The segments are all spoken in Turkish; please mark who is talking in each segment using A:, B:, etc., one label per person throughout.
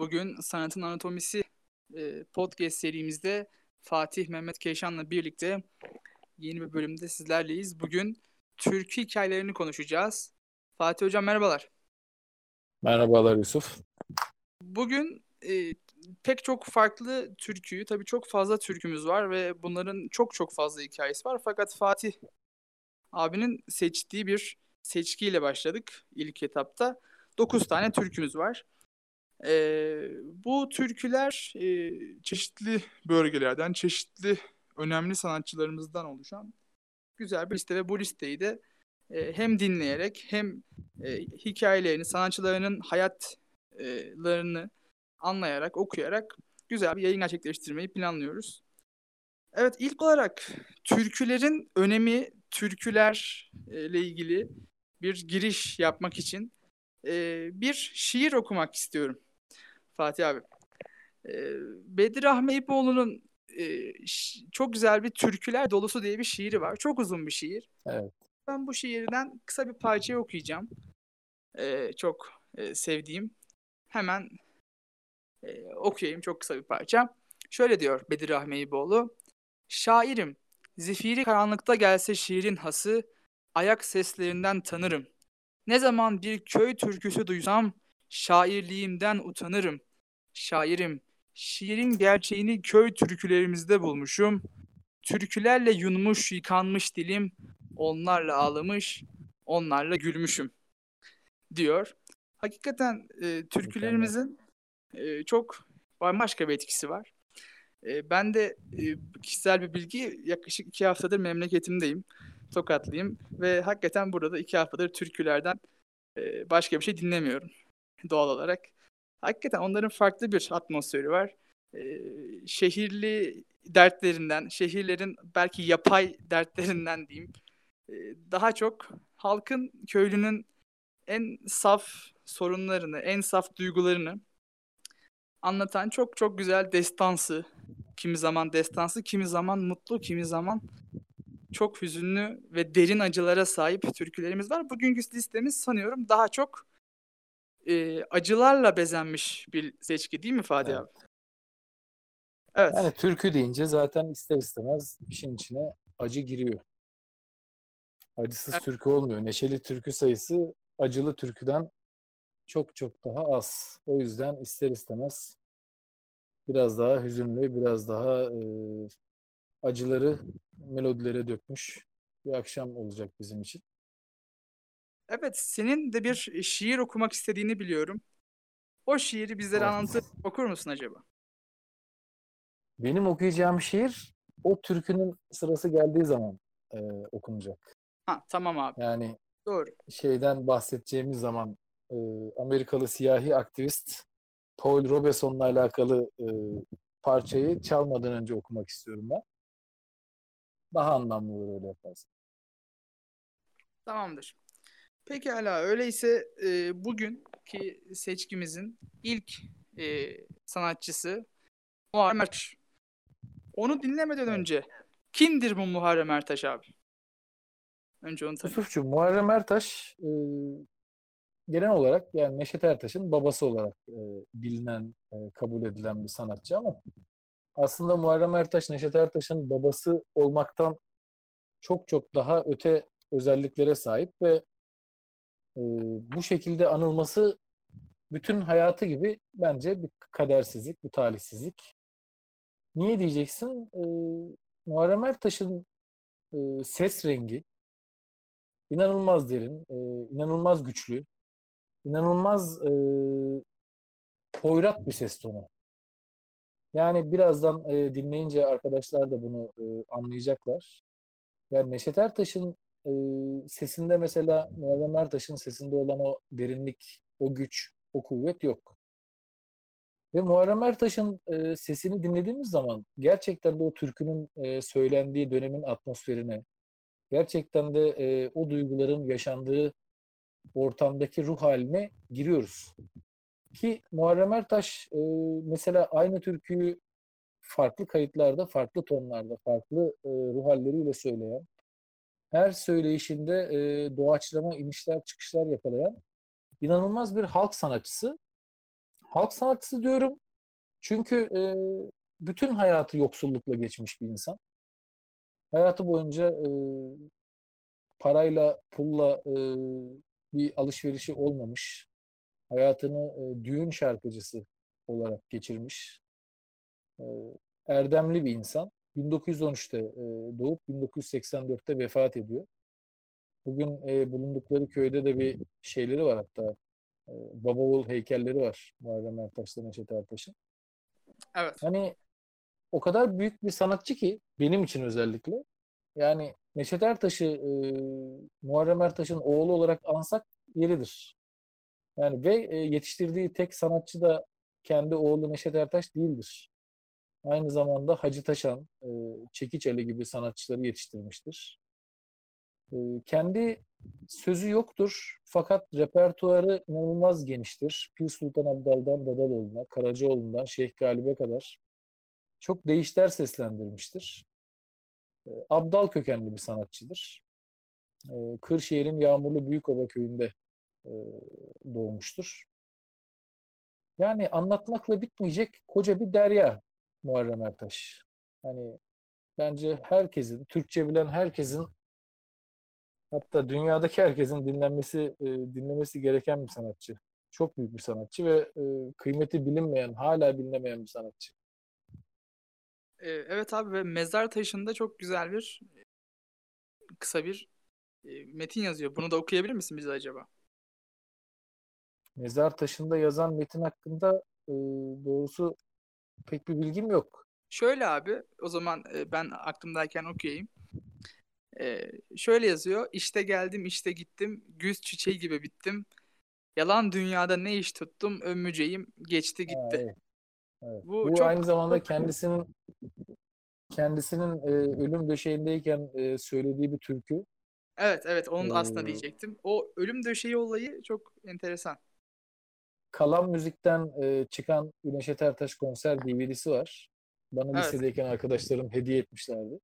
A: Bugün Sanatın Anatomisi e, podcast serimizde Fatih Mehmet Keşan'la birlikte yeni bir bölümde sizlerleyiz. Bugün türkü hikayelerini konuşacağız. Fatih Hocam merhabalar.
B: Merhabalar Yusuf.
A: Bugün e, pek çok farklı türküyü, tabii çok fazla türkümüz var ve bunların çok çok fazla hikayesi var. Fakat Fatih abinin seçtiği bir seçkiyle başladık ilk etapta. 9 tane türkümüz var. Ee, bu türküler e, çeşitli bölgelerden, çeşitli önemli sanatçılarımızdan oluşan güzel bir liste ve bu listeyi de e, hem dinleyerek hem e, hikayelerini, sanatçılarının hayatlarını anlayarak, okuyarak güzel bir yayın gerçekleştirmeyi planlıyoruz. Evet ilk olarak türkülerin önemi, türkülerle ilgili bir giriş yapmak için e, bir şiir okumak istiyorum. Fatih abi. E, Bedir Rahmi İpoğlu'nun e, çok güzel bir türküler dolusu diye bir şiiri var. Çok uzun bir şiir.
B: Evet.
A: Ben bu şiirden kısa bir parçayı okuyacağım. E, çok e, sevdiğim. Hemen e, okuyayım çok kısa bir parça. Şöyle diyor Bedir Rahmi İpoğlu. Şairim, zifiri karanlıkta gelse şiirin hası, ayak seslerinden tanırım. Ne zaman bir köy türküsü duysam, şairliğimden utanırım. Şairim, şiirin gerçeğini köy türkülerimizde bulmuşum. Türkülerle yunmuş, yıkanmış dilim, onlarla ağlamış, onlarla gülmüşüm diyor. Hakikaten e, türkülerimizin e, çok bambaşka bir etkisi var. E, ben de e, kişisel bir bilgi yaklaşık iki haftadır memleketimdeyim. Tokatlıyım ve hakikaten burada iki haftadır türkülerden e, başka bir şey dinlemiyorum doğal olarak. Hakikaten onların farklı bir atmosferi var. E, şehirli dertlerinden, şehirlerin belki yapay dertlerinden diyeyim. E, daha çok halkın, köylünün en saf sorunlarını, en saf duygularını anlatan çok çok güzel destansı, kimi zaman destansı, kimi zaman mutlu, kimi zaman çok hüzünlü ve derin acılara sahip türkülerimiz var. Bugünkü listemiz sanıyorum daha çok e, acılarla bezenmiş bir seçki değil mi Fadi evet. abi?
B: Evet. Yani türkü deyince zaten ister istemez işin içine acı giriyor. Acısız evet. türkü olmuyor. Neşeli türkü sayısı acılı türküden çok çok daha az. O yüzden ister istemez biraz daha hüzünlü, biraz daha e, acıları melodilere dökmüş bir akşam olacak bizim için.
A: Evet, senin de bir şiir okumak istediğini biliyorum. O şiiri bizlere evet. anlatıp okur musun acaba?
B: Benim okuyacağım şiir o türkünün sırası geldiği zaman e, okunacak.
A: Ha, tamam abi.
B: Yani
A: Doğru.
B: şeyden bahsedeceğimiz zaman e, Amerikalı siyahi aktivist Paul Robeson'la alakalı e, parçayı çalmadan önce okumak istiyorum ben. Daha anlamlı olur öyle yaparsın.
A: Tamamdır. Pekala öyleyse e, bugünkü seçkimizin ilk e, sanatçısı Muharrem Ertaş. Onu dinlemeden önce kimdir bu Muharrem Ertaş abi?
B: Önce onu tanıyalım. Yusufcuğum Muharrem Ertaş e, genel olarak yani Neşet Ertaş'ın babası olarak e, bilinen, e, kabul edilen bir sanatçı ama aslında Muharrem Ertaş, Neşet Ertaş'ın babası olmaktan çok çok daha öte özelliklere sahip ve e, bu şekilde anılması bütün hayatı gibi bence bir kadersizlik, bir talihsizlik. Niye diyeceksin? E, Muharrem Ertaş'ın e, ses rengi inanılmaz derin, e, inanılmaz güçlü, inanılmaz e, hoyrat bir ses tonu. Yani birazdan e, dinleyince arkadaşlar da bunu e, anlayacaklar. Yani Neşet Ertaş'ın e, sesinde mesela Muharrem Ertaş'ın sesinde olan o derinlik, o güç, o kuvvet yok. Ve Muharrem Ertaş'ın e, sesini dinlediğimiz zaman gerçekten de o türkünün e, söylendiği dönemin atmosferine, gerçekten de e, o duyguların yaşandığı ortamdaki ruh haline giriyoruz. Ki Muharrem Ertaş e, mesela aynı türküyü farklı kayıtlarda, farklı tonlarda, farklı e, ruh halleriyle söyleyen, her söyleyişinde e, doğaçlama inişler çıkışlar yakalayan inanılmaz bir halk sanatçısı. halk sanatçısı diyorum. Çünkü e, bütün hayatı yoksullukla geçmiş bir insan. Hayatı boyunca e, parayla, pulla e, bir alışverişi olmamış. Hayatını e, düğün şarkıcısı olarak geçirmiş. E, erdemli bir insan. 1913'te e, doğup 1984'te vefat ediyor. Bugün e, bulundukları köyde de bir şeyleri var hatta. E, Baba heykelleri var Muharrem Ertaş'la Neşet Ertaş'ın.
A: Evet.
B: Hani o kadar büyük bir sanatçı ki benim için özellikle. Yani Neşet Ertaş'ı e, Muharrem Ertaş'ın oğlu olarak ansak yeridir. Yani ve e, yetiştirdiği tek sanatçı da kendi oğlu Neşet Ertaş değildir. Aynı zamanda Hacı Taşan, e, Çekiç gibi sanatçıları yetiştirmiştir. E, kendi sözü yoktur fakat repertuarı inanılmaz geniştir. Pir Sultan Abdal'dan Dadaloğlu'na, Karacaoğlu'ndan Şeyh Galip'e kadar çok değişler seslendirmiştir. E, Abdal kökenli bir sanatçıdır. E, Kırşehir'in Yağmurlu Büyükova köyünde e, doğmuştur. Yani anlatmakla bitmeyecek koca bir derya Muharrem Ertaş. Hani bence herkesin, Türkçe bilen herkesin hatta dünyadaki herkesin dinlenmesi e, dinlemesi gereken bir sanatçı. Çok büyük bir sanatçı ve e, kıymeti bilinmeyen, hala bilinemeyen bir sanatçı.
A: E, evet abi ve mezar taşında çok güzel bir kısa bir e, metin yazıyor. Bunu da okuyabilir misin bize acaba?
B: Mezar taşında yazan metin hakkında e, doğrusu pek bir bilgim yok.
A: Şöyle abi, o zaman e, ben aklımdayken okuyayım. E, şöyle yazıyor. İşte geldim, işte gittim. Güz çiçeği gibi bittim. Yalan dünyada ne iş tuttum. Ömüceğim geçti gitti.
B: Evet. Evet. Bu, Bu çok... aynı zamanda kendisinin kendisinin e, ölüm döşeğindeyken e, söylediği bir türkü.
A: Evet evet onu ee, aslında diyecektim. O ölüm döşeği olayı çok enteresan.
B: Kalan Müzik'ten e, çıkan Güneş Ertaş konser DVD'si var. Bana evet. lisedeyken arkadaşlarım hediye etmişlerdi.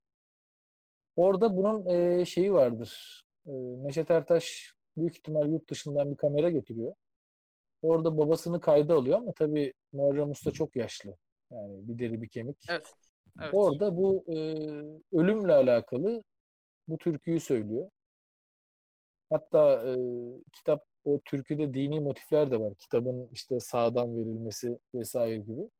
B: Orada bunun e, şeyi vardır. E, Neşet Ertaş büyük ihtimal yurt dışından bir kamera getiriyor. Orada babasını kayda alıyor ama tabii Muharrem Usta çok yaşlı. Yani bir deri bir kemik.
A: Evet. evet.
B: Orada bu e, ölümle alakalı bu türküyü söylüyor. Hatta e, kitap o türküde dini motifler de var. Kitabın işte sağdan verilmesi vesaire gibi.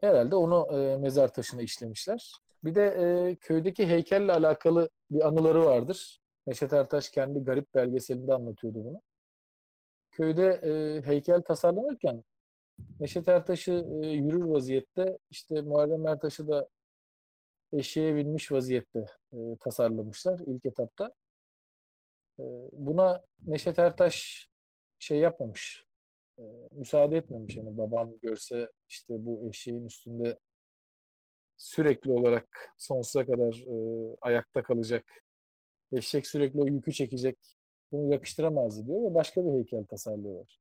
B: Herhalde onu e, mezar taşına işlemişler. Bir de e, köydeki heykelle alakalı bir anıları vardır. Neşet Ertaş kendi garip belgeselinde anlatıyordu bunu. Köyde e, heykel tasarlanırken Neşet Ertaş'ı e, yürür vaziyette işte Muharrem Ertaş'ı da eşeğe binmiş vaziyette e, tasarlamışlar ilk etapta. E, buna Neşet Ertaş şey yapmamış, e, müsaade etmemiş. Yani babam görse işte bu eşeğin üstünde sürekli olarak sonsuza kadar e, ayakta kalacak. Eşek sürekli o yükü çekecek. Bunu yakıştıramazdı diyor ve başka bir heykel tasarlıyorlar.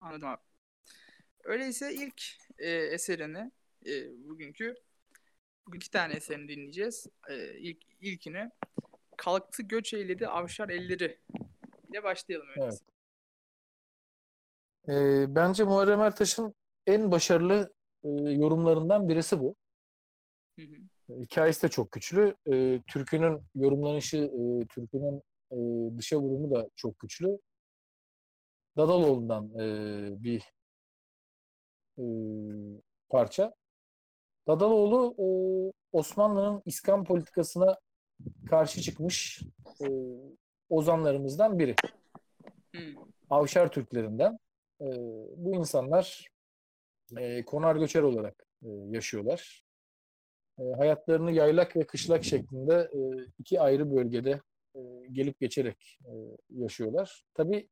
A: Anladım abi. Öyleyse ilk e, eserini e, bugünkü bugün iki tane eserini dinleyeceğiz. E, ilk ilkini Kalktı göç eyledi avşar elleri ile başlayalım öyleyse.
B: Evet. E, bence Muharrem Ertaş'ın en başarılı e, yorumlarından birisi bu. Hı hı. Hikayesi de çok güçlü. E, türkünün yorumlanışı, e, türkünün e, dışa vurumu da çok güçlü. Dadaloğlu'ndan e, bir e, parça. Dadaloğlu e, Osmanlı'nın İskan politikasına karşı çıkmış e, ozanlarımızdan biri. Hmm. Avşar Türklerinden. E, bu insanlar e, konar göçer olarak e, yaşıyorlar. E, hayatlarını yaylak ve kışlak şeklinde e, iki ayrı bölgede e, gelip geçerek e, yaşıyorlar. Tabi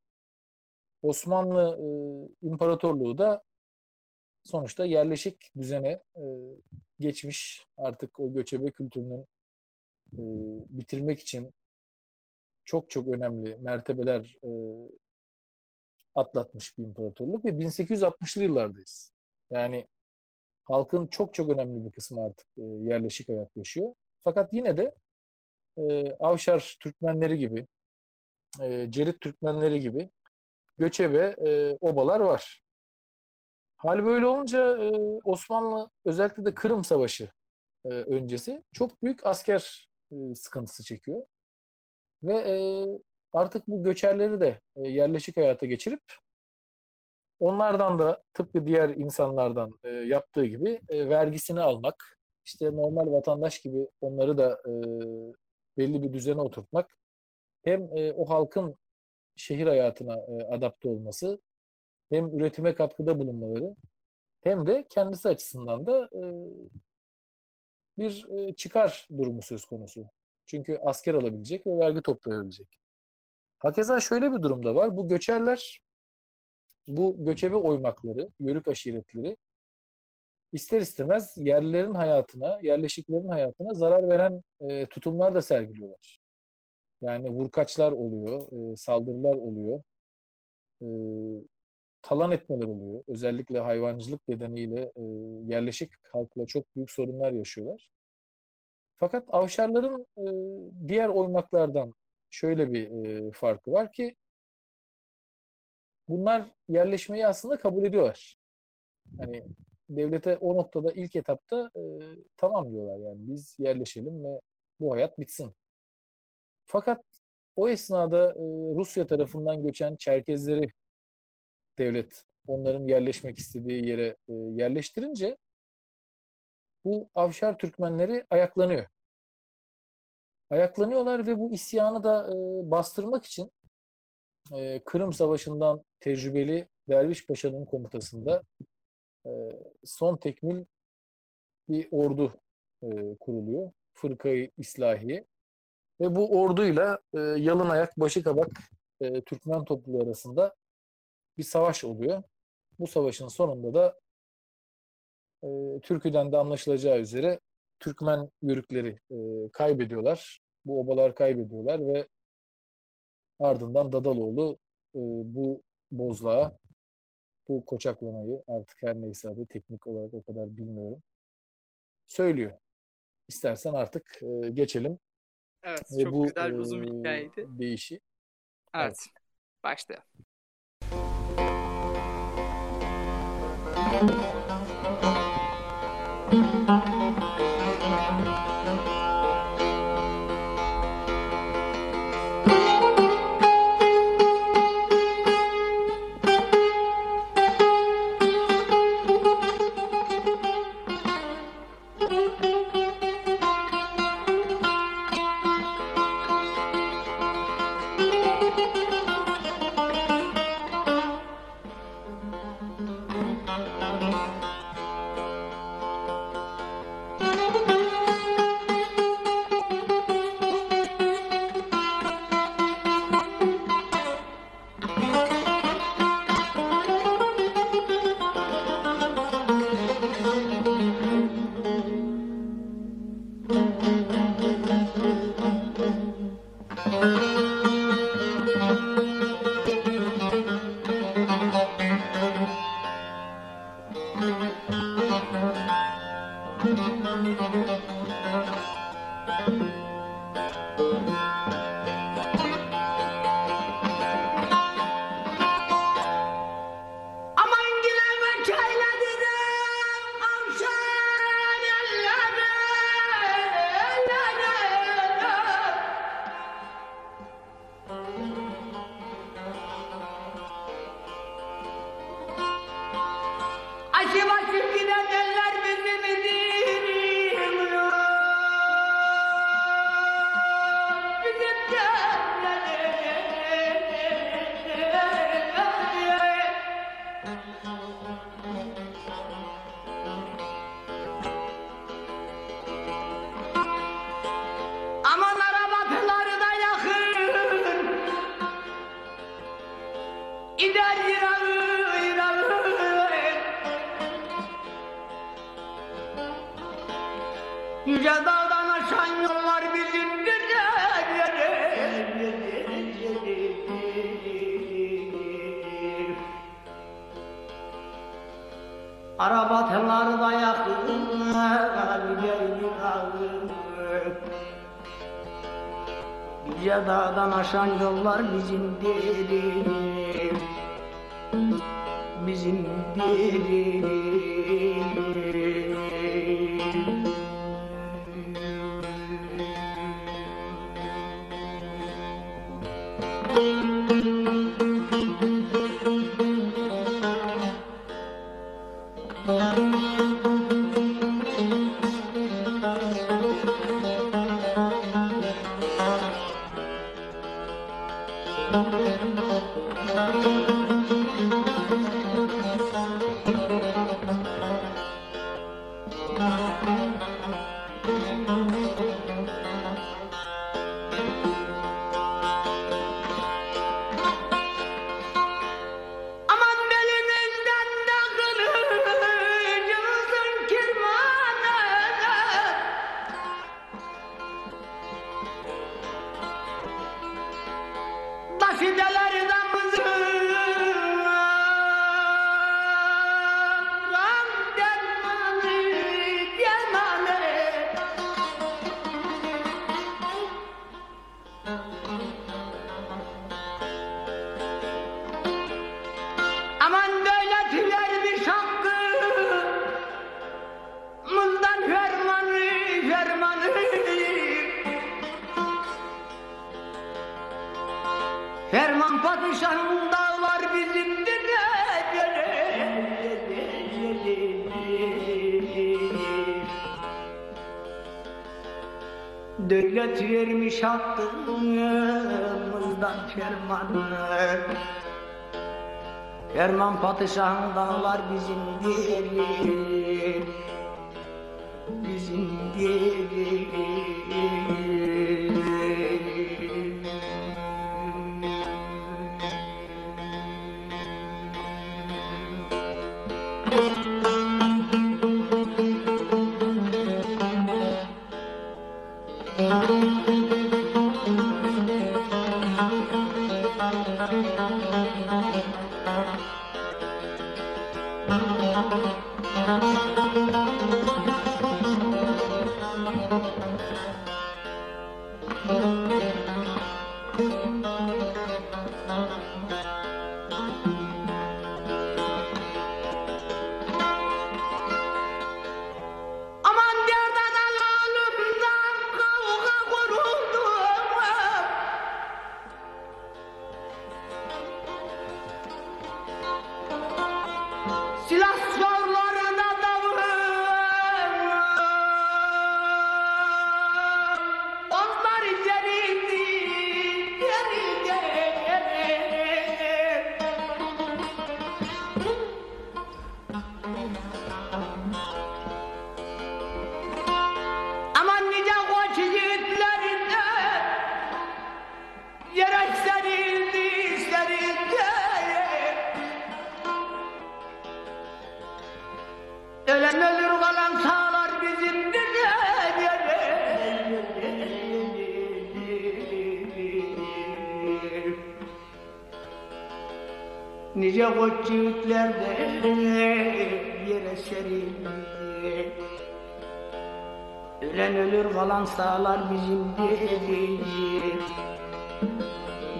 B: Osmanlı e, İmparatorluğu da sonuçta yerleşik düzene e, geçmiş. Artık o göçebe kültürünün e, bitirmek için çok çok önemli mertebeler e, atlatmış bir imparatorluk ve 1860'lı yıllardayız. Yani halkın çok çok önemli bir kısmı artık e, yerleşik hayat yaşıyor. Fakat yine de e, Avşar Türkmenleri gibi e, Cerit Türkmenleri gibi göçebe e, obalar var. Hal böyle olunca e, Osmanlı özellikle de Kırım Savaşı e, öncesi çok büyük asker e, sıkıntısı çekiyor. Ve e, artık bu göçerleri de e, yerleşik hayata geçirip onlardan da tıpkı diğer insanlardan e, yaptığı gibi e, vergisini almak, işte normal vatandaş gibi onları da e, belli bir düzene oturtmak, hem e, o halkın şehir hayatına e, adapte olması, hem üretime katkıda bulunmaları, hem de kendisi açısından da e, bir e, çıkar durumu söz konusu. Çünkü asker alabilecek ve vergi toplayabilecek. Hakeza şöyle bir durumda var. Bu göçerler, bu göçebe oymakları, yörük aşiretleri ister istemez yerlilerin hayatına, yerleşiklerin hayatına zarar veren e, tutumlar da sergiliyorlar. Yani vurkaçlar oluyor, e, saldırılar oluyor, e, talan etmeler oluyor. Özellikle hayvancılık nedeniyle e, yerleşik halkla çok büyük sorunlar yaşıyorlar. Fakat avşarların e, diğer oymaklardan şöyle bir e, farkı var ki bunlar yerleşmeyi aslında kabul ediyorlar. Hani devlete o noktada ilk etapta e, tamam diyorlar yani biz yerleşelim ve bu hayat bitsin. Fakat o esnada e, Rusya tarafından göçen Çerkezleri devlet onların yerleşmek istediği yere e, yerleştirince bu Avşar Türkmenleri ayaklanıyor. Ayaklanıyorlar ve bu isyanı da e, bastırmak için e, Kırım Savaşı'ndan tecrübeli Derviş Paşa'nın komutasında e, son tekmil bir ordu e, kuruluyor. Fırkayı İslahiye. Ve bu orduyla e, yalın ayak, başı kabak e, Türkmen topluluğu arasında bir savaş oluyor. Bu savaşın sonunda da e, Türkü'den de anlaşılacağı üzere Türkmen yörükleri e, kaybediyorlar. Bu obalar kaybediyorlar ve ardından Dadaloğlu e, bu bozlağa, bu koçaklamayı artık her neyse adı teknik olarak o kadar bilmiyorum. Söylüyor. İstersen artık e, geçelim.
C: Evet, ve çok bu, güzel bir uzun bir hikayeydi.
B: Değişi.
C: Evet, evet. başlayalım. Thank you. Aşan yollar bizimdir Bizimdir Padişahın dağlar bizimdir ölür kalan sağlar bizimdir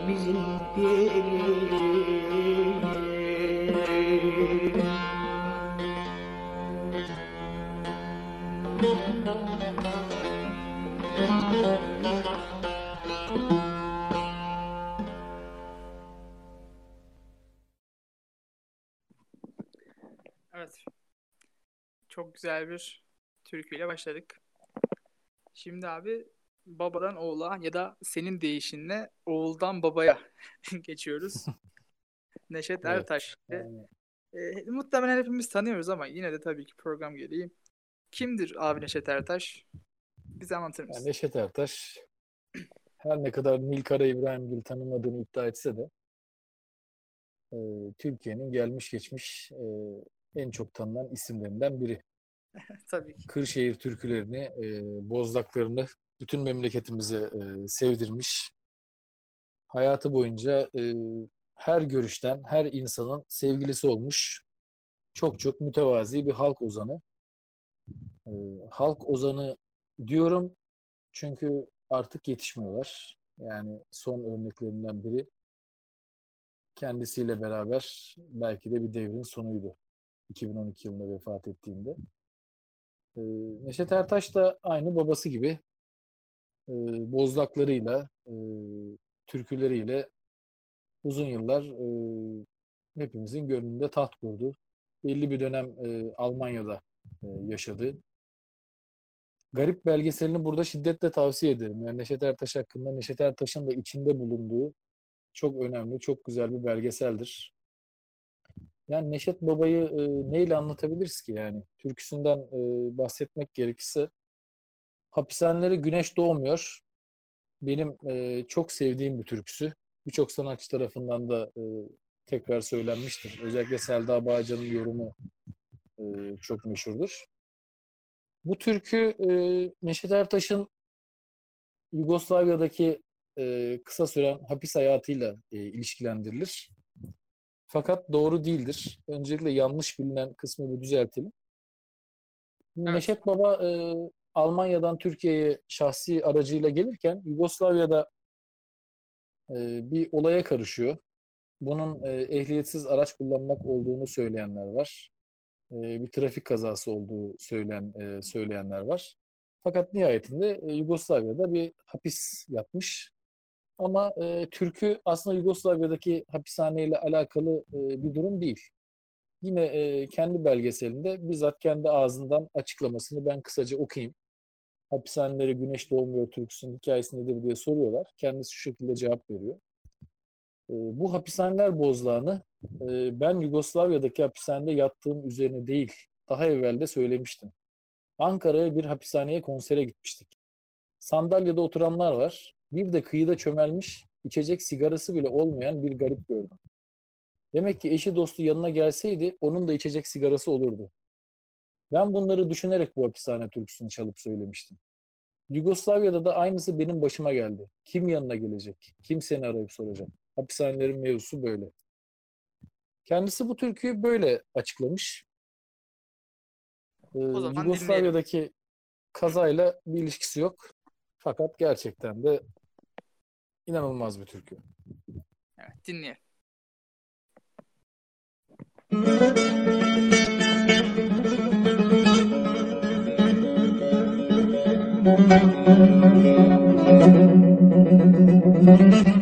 C: Bizimdir
A: Evet. Çok güzel bir türküyle başladık. Şimdi abi babadan oğula ya da senin deyişinle oğuldan babaya geçiyoruz. Neşet
B: Evet,
A: Ertaş.
B: Yani
A: E, muhtemelen hepimiz tanıyoruz ama yine de tabii ki program gereği. Kimdir abi Neşet Ertaş? Bize anlatır mısın?
B: Yani Neşet Ertaş her ne kadar Nilkara İbrahimgil tanımadığını iddia etse de e, Türkiye'nin gelmiş geçmiş e, en çok tanınan isimlerinden biri.
A: Tabii ki.
B: Kırşehir türkülerini, e, bozdaklarını bütün memleketimize e, sevdirmiş. Hayatı boyunca e, her görüşten, her insanın sevgilisi olmuş. Çok çok mütevazi bir halk ozanı. E, halk ozanı diyorum çünkü artık yetişmiyorlar. Yani son örneklerinden biri kendisiyle beraber belki de bir devrin sonuydu. 2012 yılında vefat ettiğinde. Ee, Neşet Ertaş da aynı babası gibi e, bozlaklarıyla, e, türküleriyle uzun yıllar e, hepimizin gönlünde taht kurdu. Belli bir dönem e, Almanya'da yaşadı. Garip belgeselini burada şiddetle tavsiye ederim. Yani Neşet Ertaş hakkında Neşet Ertaş'ın da içinde bulunduğu çok önemli, çok güzel bir belgeseldir. Yani Neşet Baba'yı e, neyle anlatabiliriz ki yani? Türküsünden e, bahsetmek gerekirse hapishanelere güneş doğmuyor. Benim e, çok sevdiğim bir türküsü. Birçok sanatçı tarafından da e, tekrar söylenmiştir. Özellikle Selda Bağcan'ın yorumu e, çok meşhurdur. Bu türkü e, Neşet Ertaş'ın Yugoslavya'daki e, kısa süren hapis hayatıyla e, ilişkilendirilir. Fakat doğru değildir. Öncelikle yanlış bilinen kısmı bir düzeltelim. Evet. Neşet Baba e, Almanya'dan Türkiye'ye şahsi aracıyla gelirken Yugoslavya'da e, bir olaya karışıyor. Bunun e, ehliyetsiz araç kullanmak olduğunu söyleyenler var. E, bir trafik kazası olduğu söyleyen e, söyleyenler var. Fakat nihayetinde e, Yugoslavya'da bir hapis yatmış ama e, türkü aslında Yugoslavya'daki hapishaneyle alakalı e, bir durum değil. Yine e, kendi belgeselinde bizzat kendi ağzından açıklamasını ben kısaca okuyayım. Hapishanelere güneş doğmuyor türküsünün hikayesi nedir diye soruyorlar. Kendisi şu şekilde cevap veriyor. E, bu hapishaneler bozlağını e, ben Yugoslavya'daki hapishanede yattığım üzerine değil, daha evvel de söylemiştim. Ankara'ya bir hapishaneye konsere gitmiştik. Sandalyede oturanlar var. Bir de kıyıda çömelmiş, içecek sigarası bile olmayan bir garip gördüm. Demek ki eşi dostu yanına gelseydi onun da içecek sigarası olurdu. Ben bunları düşünerek bu hapishane türküsünü çalıp söylemiştim. Yugoslavya'da da aynısı benim başıma geldi. Kim yanına gelecek? Kim seni arayıp soracak? Hapishanelerin mevzusu böyle. Kendisi bu türküyü böyle açıklamış. Ee, Yugoslavya'daki dinleyelim. kazayla bir ilişkisi yok. Fakat gerçekten de İnanılmaz bir türkü.
A: Evet dinleyelim.
C: hapishanelere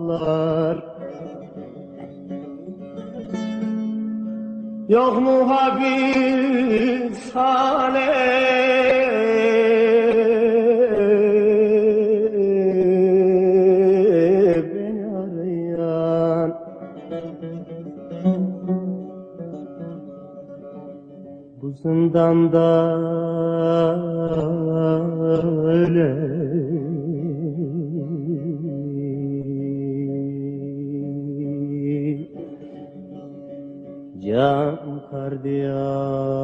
C: sabahlar Yok mu habis Beni arayan. Bu zindanda Can kardiyan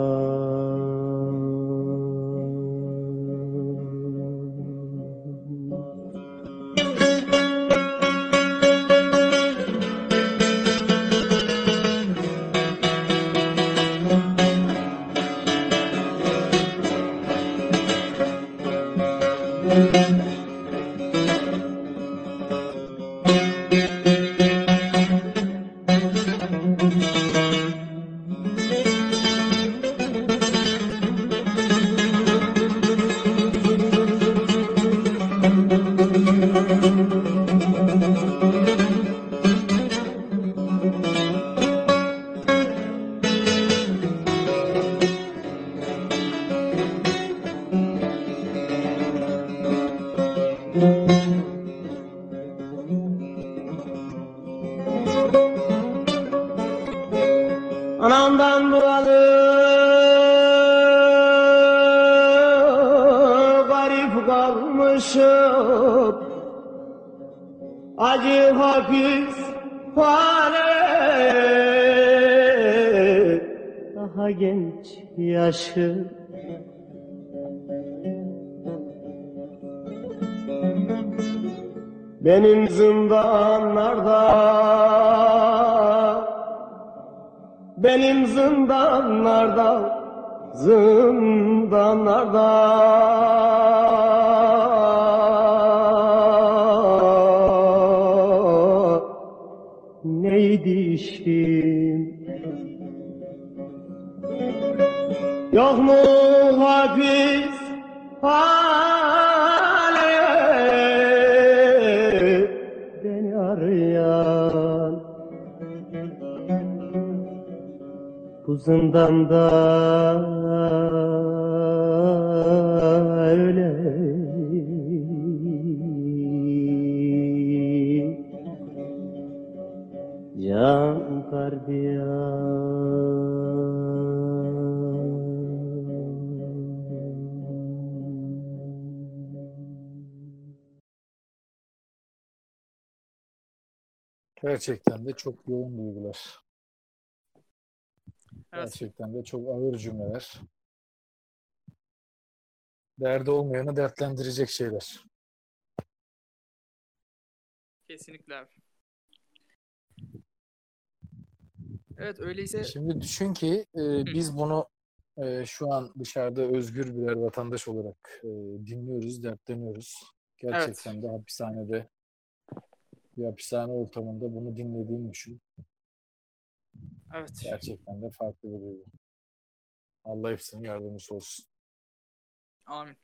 C: zindanlarda benim zindanlarda zindanlarda. Neydi işim? Yok mu hapis hale Bu zindanda öyle Can gardiyan
B: Gerçekten de çok yoğun duygular.
A: Evet.
B: Gerçekten de çok ağır cümleler. Derdi olmayanı dertlendirecek şeyler.
A: Kesinlikle abi. Evet öyleyse
B: Şimdi düşün ki e, biz bunu e, şu an dışarıda özgür birer vatandaş olarak e, dinliyoruz, dertleniyoruz. Gerçekten de hapishanede bir hapishane ortamında bunu dinlediğini düşün.
A: Evet.
B: Gerçekten de farklı bir duygu. Allah hepsinin yardımcısı olsun.
A: Amin.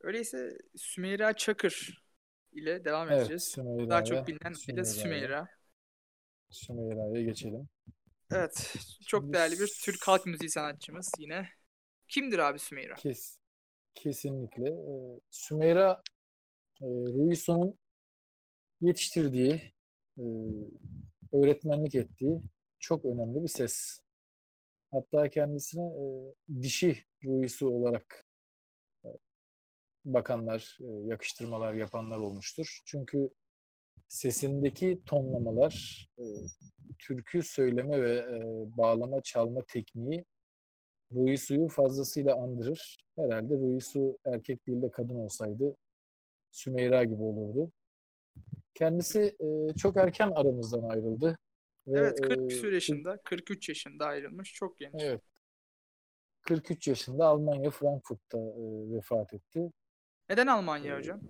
A: Öyleyse Sümeyra Çakır ile devam
B: Evet,
A: edeceğiz.
B: Sümeyra'ya,
A: Daha çok bilinen bir de Sümeyra.
B: Sümeyra'ya geçelim.
A: Evet. Çok
B: Şimdi
A: değerli bir Türk halk müziği sanatçımız yine. Kimdir abi Sümeyra?
B: Kes, kesinlikle. Ee, Sümeyra e, Ruiso'nun yetiştirdiği, e, öğretmenlik ettiği çok önemli bir ses. Hatta kendisine e, dişi Ruisu olarak e, bakanlar, e, yakıştırmalar yapanlar olmuştur. Çünkü sesindeki tonlamalar, e, türkü söyleme ve e, bağlama çalma tekniği Ruisu'yu fazlasıyla andırır. Herhalde Ruisu erkek değil de kadın olsaydı Sümeyra gibi olurdu. Kendisi e, çok erken aramızdan ayrıldı. Ve,
A: Evet 40
B: e,
A: küsur yaşında, 43 yaşında ayrılmış. Çok genç.
B: Evet. 43 yaşında Almanya Frankfurt'ta e, vefat etti.
A: Neden Almanya
B: Ee,
A: hocam?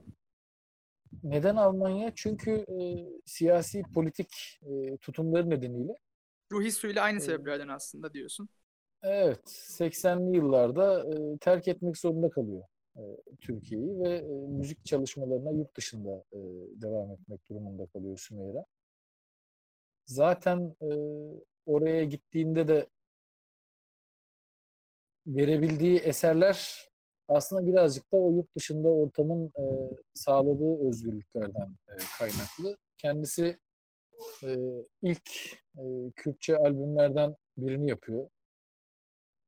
B: Neden Almanya? Çünkü e, siyasi politik e, tutumları nedeniyle
A: Ruhi Su ile aynı
B: e,
A: sebeplerden aslında diyorsun.
B: evet 80'li yıllarda e, terk etmek zorunda kalıyor e, Türkiye'yi ve e, müzik çalışmalarına yurt dışında e, devam etmek durumunda kalıyor Sümeyra. Zaten e, oraya gittiğinde de verebildiği eserler aslında birazcık da o yurt dışında ortamın e, sağladığı özgürlüklerden e, kaynaklı. Kendisi e, ilk e, Kürtçe albümlerden birini yapıyor.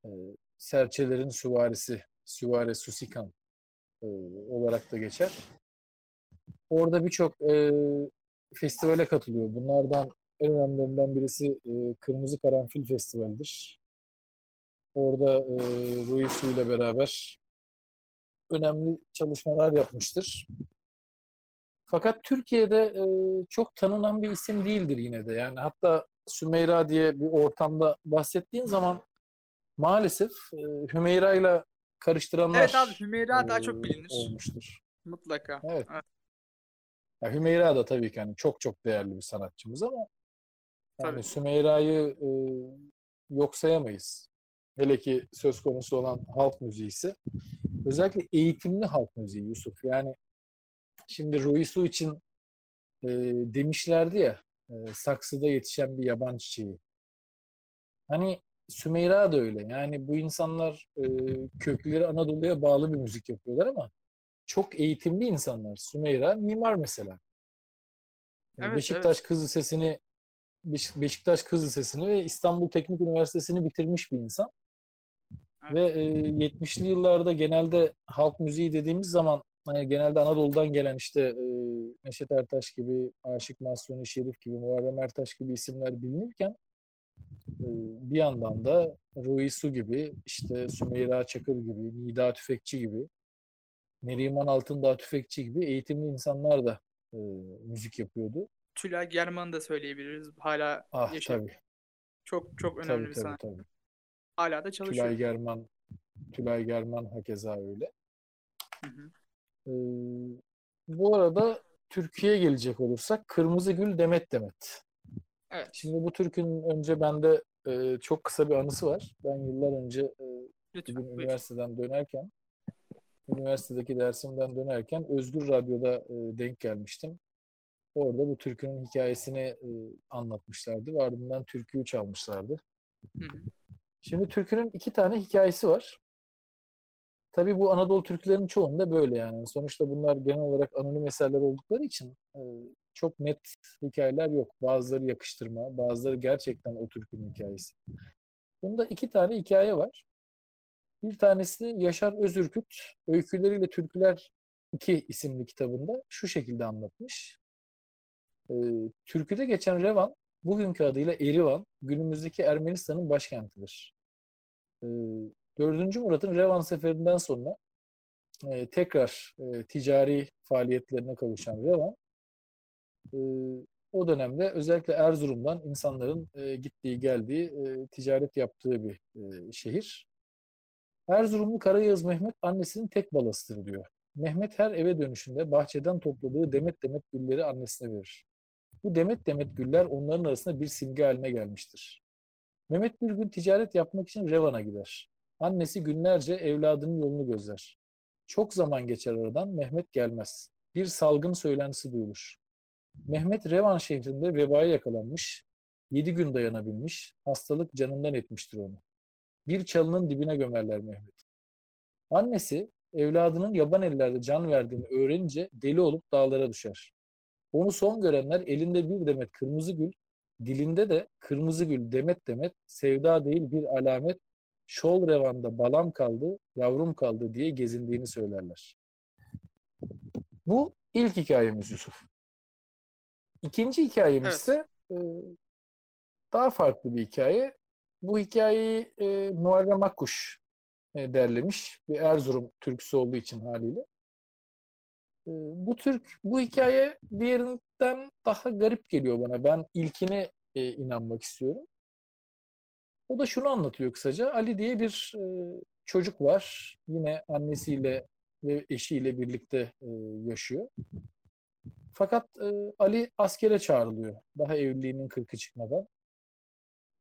B: E, Serçelerin Süvarisi, Süvare Susikan e, olarak da geçer. Orada birçok e, festivale katılıyor. Bunlardan en önemlilerinden birisi e, Kırmızı Karanfil Festivali'dir. Orada e, Ruisu ile beraber önemli çalışmalar yapmıştır. Fakat Türkiye'de e, çok tanınan bir isim değildir yine de. Yani hatta Sümeyra diye bir ortamda bahsettiğin zaman maalesef e, Hümeyra ile karıştıranlar
A: Evet abi Hümeyra daha çok bilinir.
B: olmuştur.
A: Mutlaka.
B: Evet.
A: Evet.
B: Ya Hümeyra da tabii ki hani çok çok değerli bir sanatçımız ama yani
A: Tabii.
B: Sümeyra'yı e, yok sayamayız. Hele ki söz konusu olan halk müziği ise özellikle eğitimli halk müziği Yusuf. Yani şimdi Ruisu için e, demişlerdi ya e, saksıda yetişen bir yaban çiçeği. Hani Sümeyra da öyle. Yani bu insanlar e, kökleri Anadolu'ya bağlı bir müzik yapıyorlar ama çok eğitimli insanlar. Sümeyra mimar mesela. Yani
A: Evet,
B: Beşiktaş Kız Lisesi'ni Beş- Beşiktaş Kız Lisesi'ni ve İstanbul Teknik Üniversitesi'ni bitirmiş bir insan.
A: Evet.
B: Ve e, 70'li yıllarda genelde halk müziği dediğimiz zaman hani genelde Anadolu'dan gelen işte e, Neşet Ertaş gibi, Aşık Mahsuni Şerif gibi, Muharrem Ertaş gibi isimler bilinirken bir yandan da Ruhi Su gibi, işte Sümeyra Çakır gibi, Nida Tüfekçi gibi, Neriman Altındağ Tüfekçi gibi eğitimli insanlar da e, müzik yapıyordu.
A: Tülay German'ı da söyleyebiliriz. Hala
B: Ah
A: yaşıyor.
B: tabii,
A: Çok çok önemli
B: tabii
A: bir
B: tabii
A: sanat.
B: tabii.
A: Hala da çalışıyor.
B: Tülay German, Tülay German hakeza öyle.
A: Hı hı.
B: Ee, bu arada Türkiye'ye gelecek olursak Kırmızı Gül Demet Demet.
A: Evet.
B: Şimdi bu türkünün önce bende e, çok kısa bir anısı var. Ben yıllar önce e,
A: Lütfen.
B: bugün
A: buyur.
B: üniversiteden dönerken üniversitedeki dersimden dönerken Özgür Radyo'da e, denk gelmiştim. Orada bu türkünün hikayesini e, anlatmışlardı ve ardından türküyü çalmışlardı.
A: Hı hı.
B: Şimdi türkünün iki tane hikayesi var. Tabii bu Anadolu türkülerinin çoğunda böyle yani. Sonuçta bunlar genel olarak anonim eserler oldukları için e, çok net hikayeler yok. Bazıları yakıştırma, bazıları gerçekten o türkünün hikayesi. Bunda iki tane hikaye var. Bir tanesi Yaşar Özürküt Öyküleriyle Türküler 2 isimli kitabında şu şekilde anlatmış. E, türküde geçen Revan, bugünkü adıyla Erivan, günümüzdeki Ermenistan'ın başkentidir. E, 4. Murat'ın Revan seferinden sonra e, tekrar e, ticari faaliyetlerine kavuşan Revan, e, o dönemde özellikle Erzurum'dan insanların e, gittiği geldiği e, ticaret yaptığı bir e, şehir. Erzurumlu Karayağız Mehmet annesinin tek balasıdır diyor. Mehmet her eve dönüşünde bahçeden topladığı demet demet gülleri annesine verir. Bu demet demet güller onların arasında bir simge haline gelmiştir. Mehmet bir gün ticaret yapmak için Revan'a gider. Annesi günlerce evladının yolunu gözler. Çok zaman geçer aradan Mehmet gelmez. Bir salgın söylentisi duyulur. Mehmet Revan şehrinde vebaya yakalanmış, yedi gün dayanabilmiş, hastalık canından etmiştir onu. Bir çalının dibine gömerler Mehmet. Annesi evladının yaban ellerde can verdiğini öğrenince deli olup dağlara düşer. Onu son görenler elinde bir demet kırmızı gül, dilinde de kırmızı gül demet demet, sevda değil bir alamet, şol revanda balam kaldı, yavrum kaldı diye gezindiğini söylerler. Bu ilk hikayemiz Yusuf. İkinci hikayemiz
A: Evet.
B: ise e, daha farklı bir hikaye. Bu hikayeyi e, Muharrem Akkuş e, derlemiş. Bir Erzurum türküsü olduğu için haliyle. E, bu Türk, bu hikaye diğerinden daha garip geliyor bana. Ben ilkine e, inanmak istiyorum. O da şunu anlatıyor kısaca. Ali diye bir e, çocuk var. Yine annesiyle ve eşiyle birlikte e, yaşıyor. Fakat e, Ali askere çağrılıyor. Daha evliliğinin kırkı çıkmadan.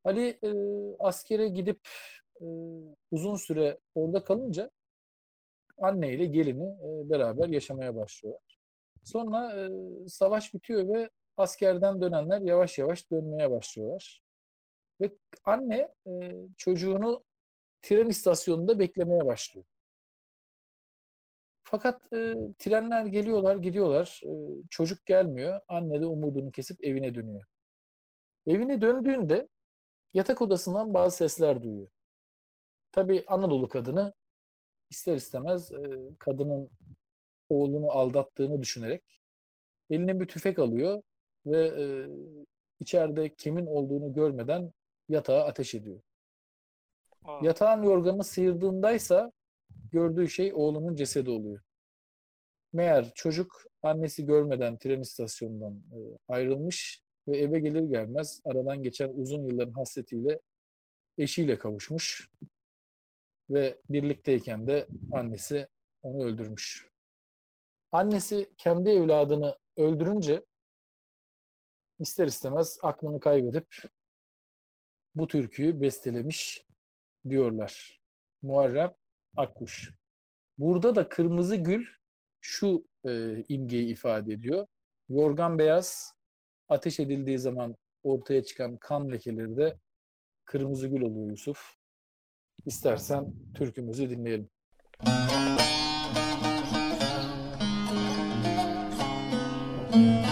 B: Ali e, askere gidip e, uzun süre orada kalınca anne ile gelini e, beraber yaşamaya başlıyorlar. Sonra e, savaş bitiyor ve askerden dönenler yavaş yavaş dönmeye başlıyorlar. Ve anne e, çocuğunu tren istasyonunda beklemeye başlıyor. Fakat e, trenler geliyorlar, gidiyorlar. E, çocuk gelmiyor. Anne de umudunu kesip evine dönüyor. Evine döndüğünde yatak odasından bazı sesler duyuyor. Tabii Anadolu kadını ister istemez e, kadının oğlunu aldattığını düşünerek eline bir tüfek alıyor ve e, içeride kimin olduğunu görmeden yatağa ateş ediyor.
A: Aa,
B: Yatağın yorganını sıyırdığındaysa gördüğü şey oğlunun cesedi oluyor. Meğer çocuk annesi görmeden tren istasyonundan e, ayrılmış ve eve gelir gelmez aradan geçen uzun yılların hasretiyle eşiyle kavuşmuş ve birlikteyken de annesi onu öldürmüş. Annesi kendi evladını öldürünce ister istemez aklını kaybedip bu türküyü bestelemiş diyorlar. Muharrem Akkuş. Burada da kırmızı gül şu e, imgeyi ifade ediyor. Yorgan beyaz, ateş edildiği zaman ortaya çıkan kan lekeleri de kırmızı gül oluyor Yusuf. İstersen türkümüzü dinleyelim.
D: Kırmızı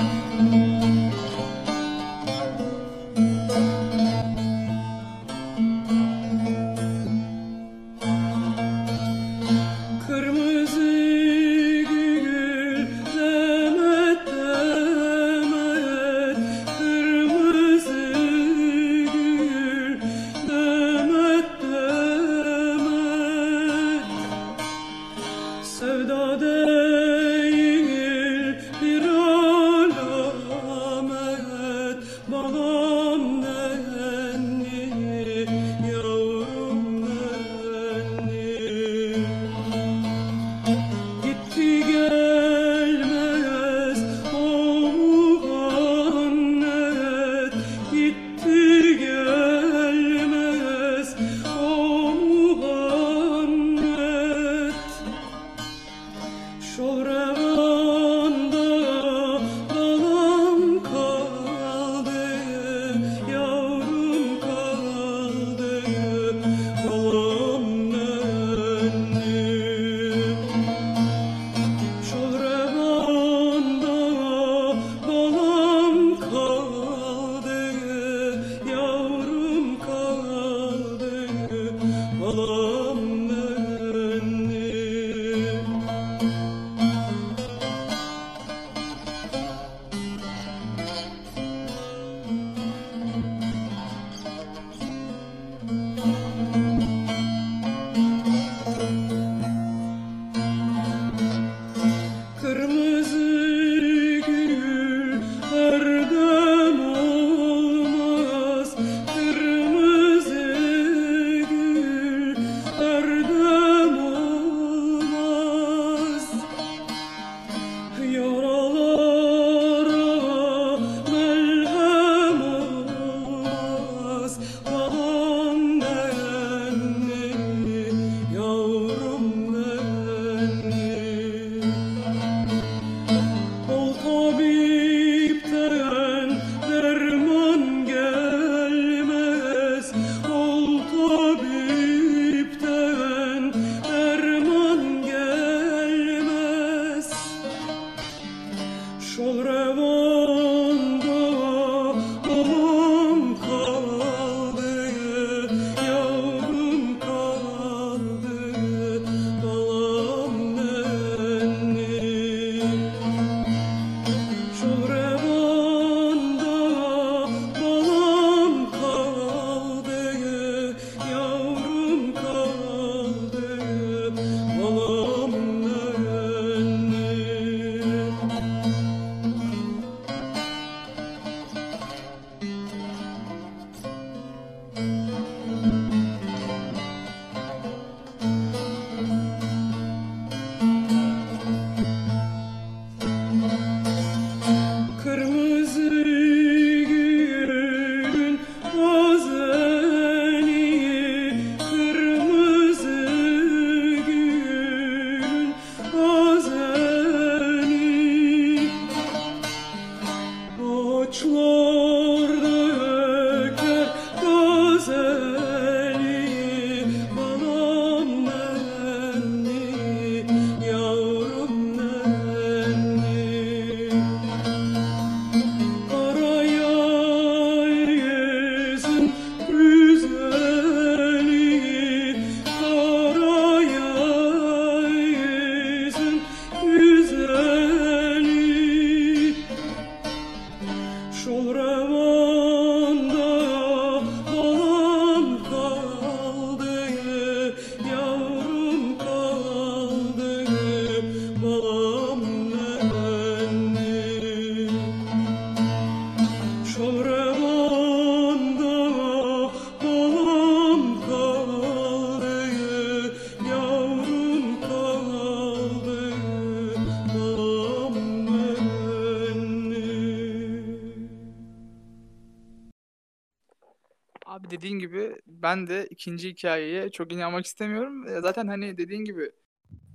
A: ben de ikinci hikayeye çok inanmak istemiyorum. E, Zaten hani dediğin gibi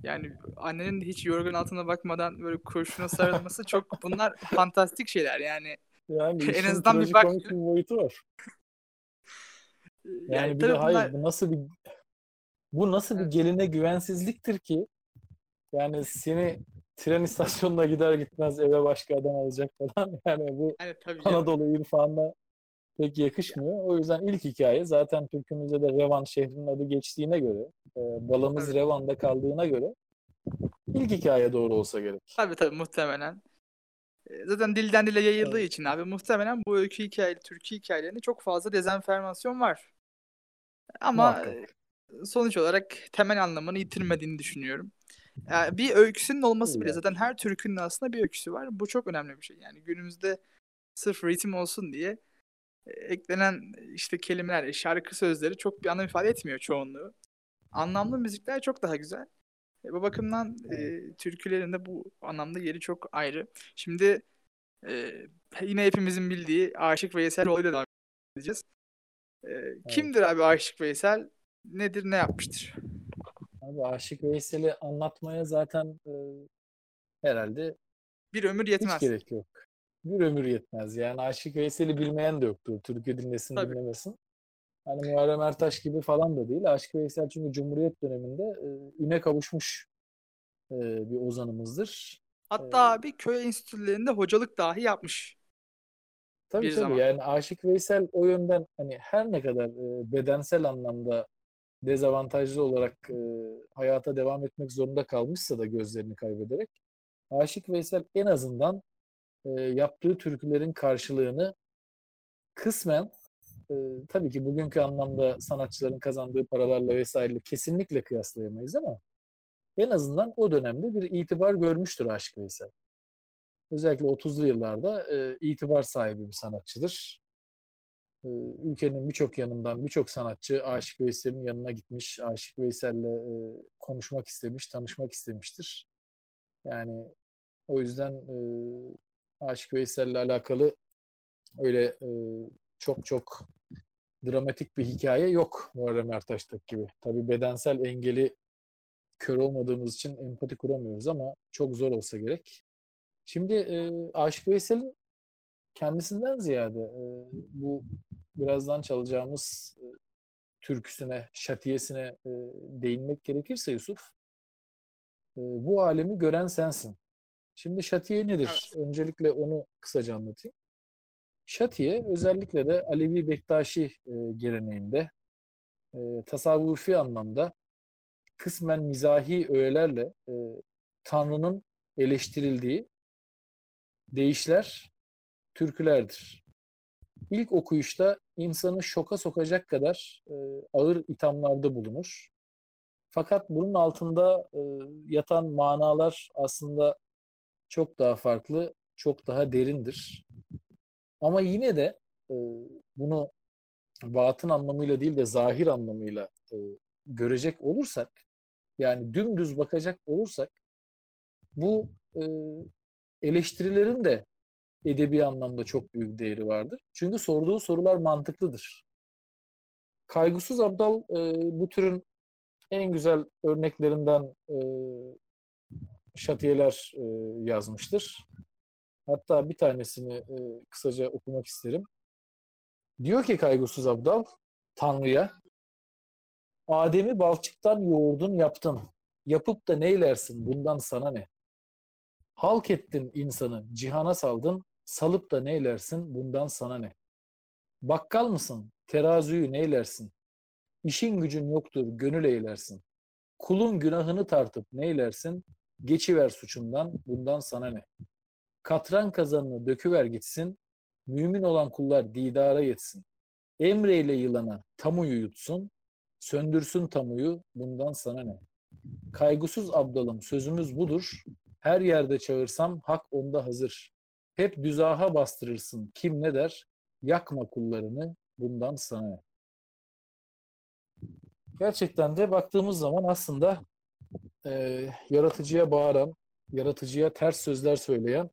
A: yani annenin de hiç yorgan altına bakmadan böyle kurşuna sarılması çok bunlar fantastik şeyler yani.
B: Yani
A: En azından bir bak-
B: bir boyutu var.
A: E,
B: Yani, bir de hayır
A: bunlar-
B: bu nasıl bir bu nasıl bir geline güvensizliktir ki yani seni tren istasyonuna gider gitmez eve başka adam alacak falan yani bu
A: yani.
B: Anadolu irfanına pek yakışmıyor. O yüzden ilk hikaye zaten Türkümüzde de Revan şehrinin adı geçtiğine göre e, balımız
A: Evet.
B: Revan'da kaldığına göre ilk hikaye doğru olsa gerek.
A: Tabii tabii muhtemelen. E, Zaten dilden dile yayıldığı
B: Evet.
A: için abi muhtemelen bu öykü hikaye, türkü hikayelerinde çok fazla dezenformasyon var. Ama
B: Muhakkak.
A: sonuç olarak temel anlamını yitirmediğini düşünüyorum. Yani bir öyküsünün olması bile zaten her türkünün aslında bir öyküsü var. Bu çok önemli bir şey. Yani günümüzde sırf ritim olsun diye eklenen işte kelimeler, şarkı sözleri çok bir anlam ifade etmiyor çoğunluğu. Anlamlı müzikler çok daha güzel. E, bu bakımdan e, türkülerin de bu anlamda yeri çok ayrı. Şimdi e, yine hepimizin bildiği Aşık Veysel olayla devam edeceğiz. E, kimdir abi Aşık Veysel? Nedir, ne yapmıştır?
B: Abi Aşık Veysel'i anlatmaya zaten e, herhalde
A: Bir ömür
B: hiç
A: yetmez.
B: gerek yok. Bir ömür yetmez. Yani Aşık Veysel'i bilmeyen de yoktur. Türkü dinlesin
A: Tabii.
B: dinlemesin. Hani Muharrem Ertaş gibi falan da değil. Aşık Veysel çünkü Cumhuriyet döneminde e, üne kavuşmuş e, bir ozanımızdır.
A: Hatta
B: Ee,
A: abi köy enstitülerinde hocalık dahi yapmış.
B: Tabii
A: bir
B: tabii
A: zaman.
B: yani Aşık Veysel o yönden hani her ne kadar e, bedensel anlamda dezavantajlı olarak e, hayata devam etmek zorunda kalmışsa da gözlerini kaybederek Aşık Veysel en azından e, yaptığı türkülerin karşılığını kısmen e, tabii ki bugünkü anlamda sanatçıların kazandığı paralarla vesaire kesinlikle kıyaslayamayız ama en azından o dönemde bir itibar görmüştür Aşık Veysel. Özellikle 30'lu yıllarda e, itibar sahibi bir sanatçıdır. E, ülkenin birçok yanından birçok sanatçı Aşık Veysel'in yanına gitmiş, Aşık Veysel'le e, konuşmak istemiş, tanışmak istemiştir. Yani o yüzden e, Aşık Veysel'le alakalı öyle e, çok çok dramatik bir hikaye yok Muharrem Ertaş'taki gibi. Tabii bedensel engeli kör olmadığımız için empati kuramıyoruz ama çok zor olsa gerek. Şimdi e, Aşık Veysel'in kendisinden ziyade e, bu birazdan çalacağımız e, türküsüne, şatiyesine e, değinmek gerekirse Yusuf, e, bu alemi gören sensin. Şimdi şatiye nedir? Öncelikle onu kısaca anlatayım. Şatiye özellikle de Alevi Bektaşi e, geleneğinde e, tasavvufi anlamda kısmen mizahi öğelerle e, Tanrı'nın eleştirildiği deyişler türkülerdir. İlk okuyuşta insanı şoka sokacak kadar e, ağır ithamlarda bulunur. Fakat bunun altında e, yatan manalar aslında çok daha farklı, çok daha derindir. Ama yine de e, bunu batın anlamıyla değil de zahir anlamıyla e, görecek olursak, yani dümdüz bakacak olursak, bu e, eleştirilerin de edebi anlamda çok büyük değeri vardır. Çünkü sorduğu sorular mantıklıdır. Kaygısız Abdal e, bu türün en güzel örneklerinden e, şatiyeler e, yazmıştır. Hatta bir tanesini e, kısaca okumak isterim. Diyor ki Kaygısız Abdal Tanrı'ya Adem'i balçıktan yoğurdun yaptın. Yapıp da neylersin bundan sana ne? Halk ettin insanı, cihana saldın, salıp da neylersin bundan sana ne? Bakkal mısın, terazüyü neylersin? İşin gücün yoktur, gönül eylersin. Kulun günahını tartıp neylersin? Geçiver suçundan, bundan sana ne? Katran kazanını döküver gitsin, mümin olan kullar didara yetsin. Emreyle yılana tamuyu yutsun, söndürsün tamuyu, bundan sana ne? Kaygısız abdalım sözümüz budur, her yerde çağırsam hak onda hazır. Hep düzaha bastırırsın kim ne der? Yakma kullarını bundan sana ne? Gerçekten de baktığımız zaman aslında e, yaratıcıya bağıran, yaratıcıya ters sözler söyleyen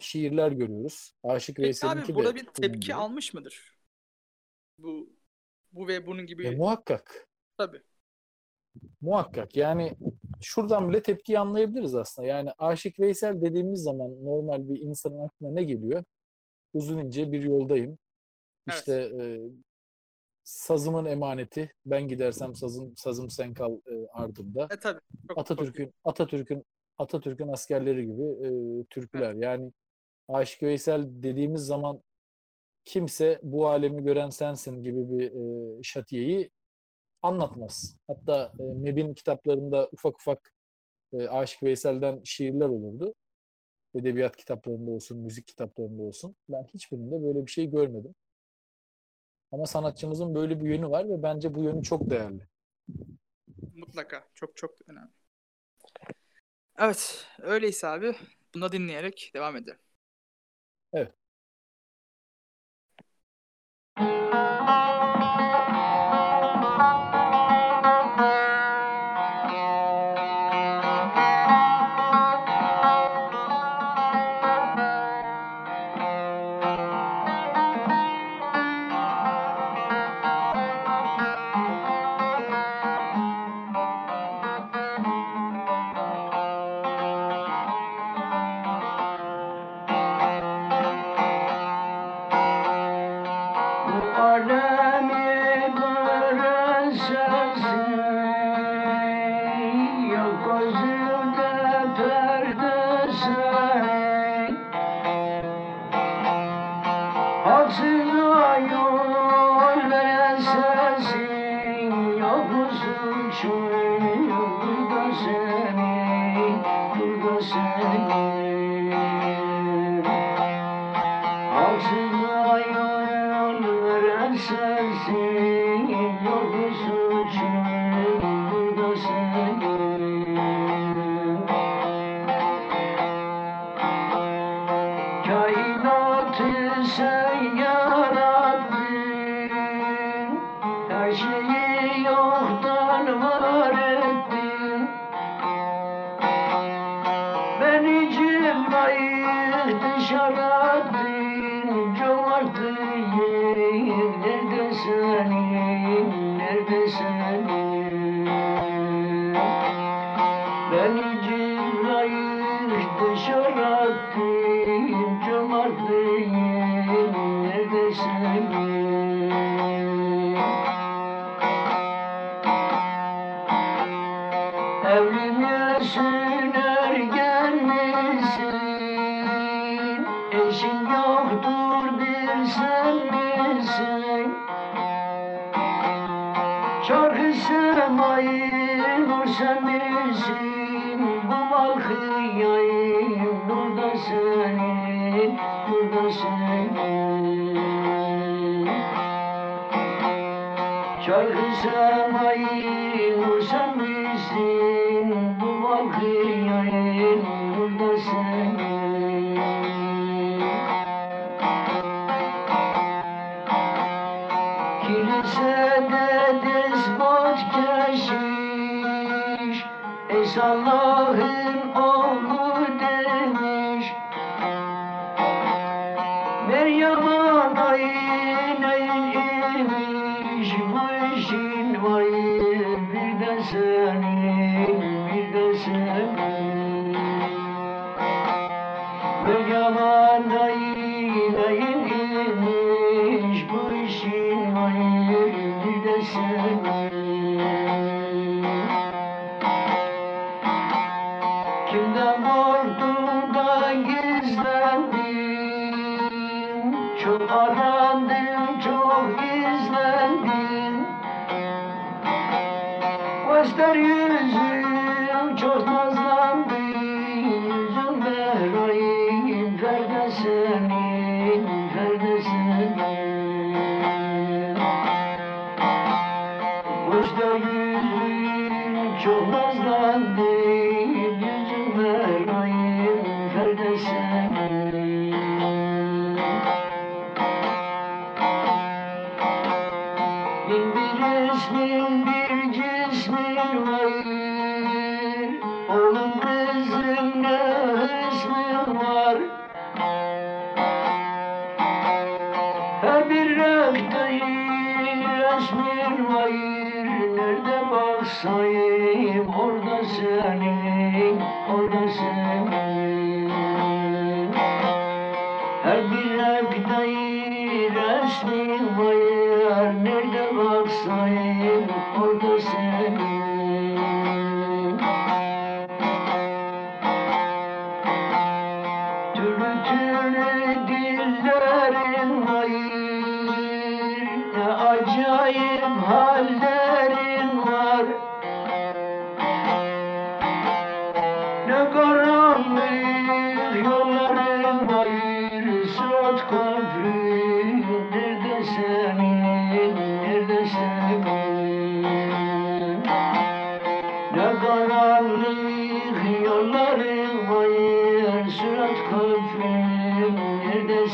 B: şiirler görüyoruz. Aşık Veysel'inki
A: abi
B: de
A: burada bir tepki
B: gibi.
A: almış mıdır? Bu bu ve bunun gibi
C: E, muhakkak.
A: tabii.
C: Muhakkak. Yani şuradan bile tepkiyi anlayabiliriz aslında. Yani Aşık Veysel dediğimiz zaman normal bir insanın aklına ne geliyor? Uzun ince bir yoldayım.
A: Evet.
C: İşte e, sazımın emaneti. Ben gidersem sazım sazım sen kal e, ardımda.
A: E tabii.
C: Atatürk'ün Atatürk'ün Atatürk'ün askerleri gibi e, türküler. Yani Aşık Veysel dediğimiz zaman kimse bu alemi gören sensin gibi bir e, şatiyeyi anlatmaz. Hatta e, MEB'in kitaplarında ufak ufak e, Aşık Veysel'den şiirler olurdu. Edebiyat kitaplarında olsun, müzik kitaplarında olsun. Ben hiçbirinde böyle bir şey görmedim. Ama sanatçımızın böyle bir yönü var ve bence bu yönü çok değerli.
A: Mutlaka. Çok çok önemli. Evet. Öyleyse abi bunu dinleyerek devam edelim.
C: Evet.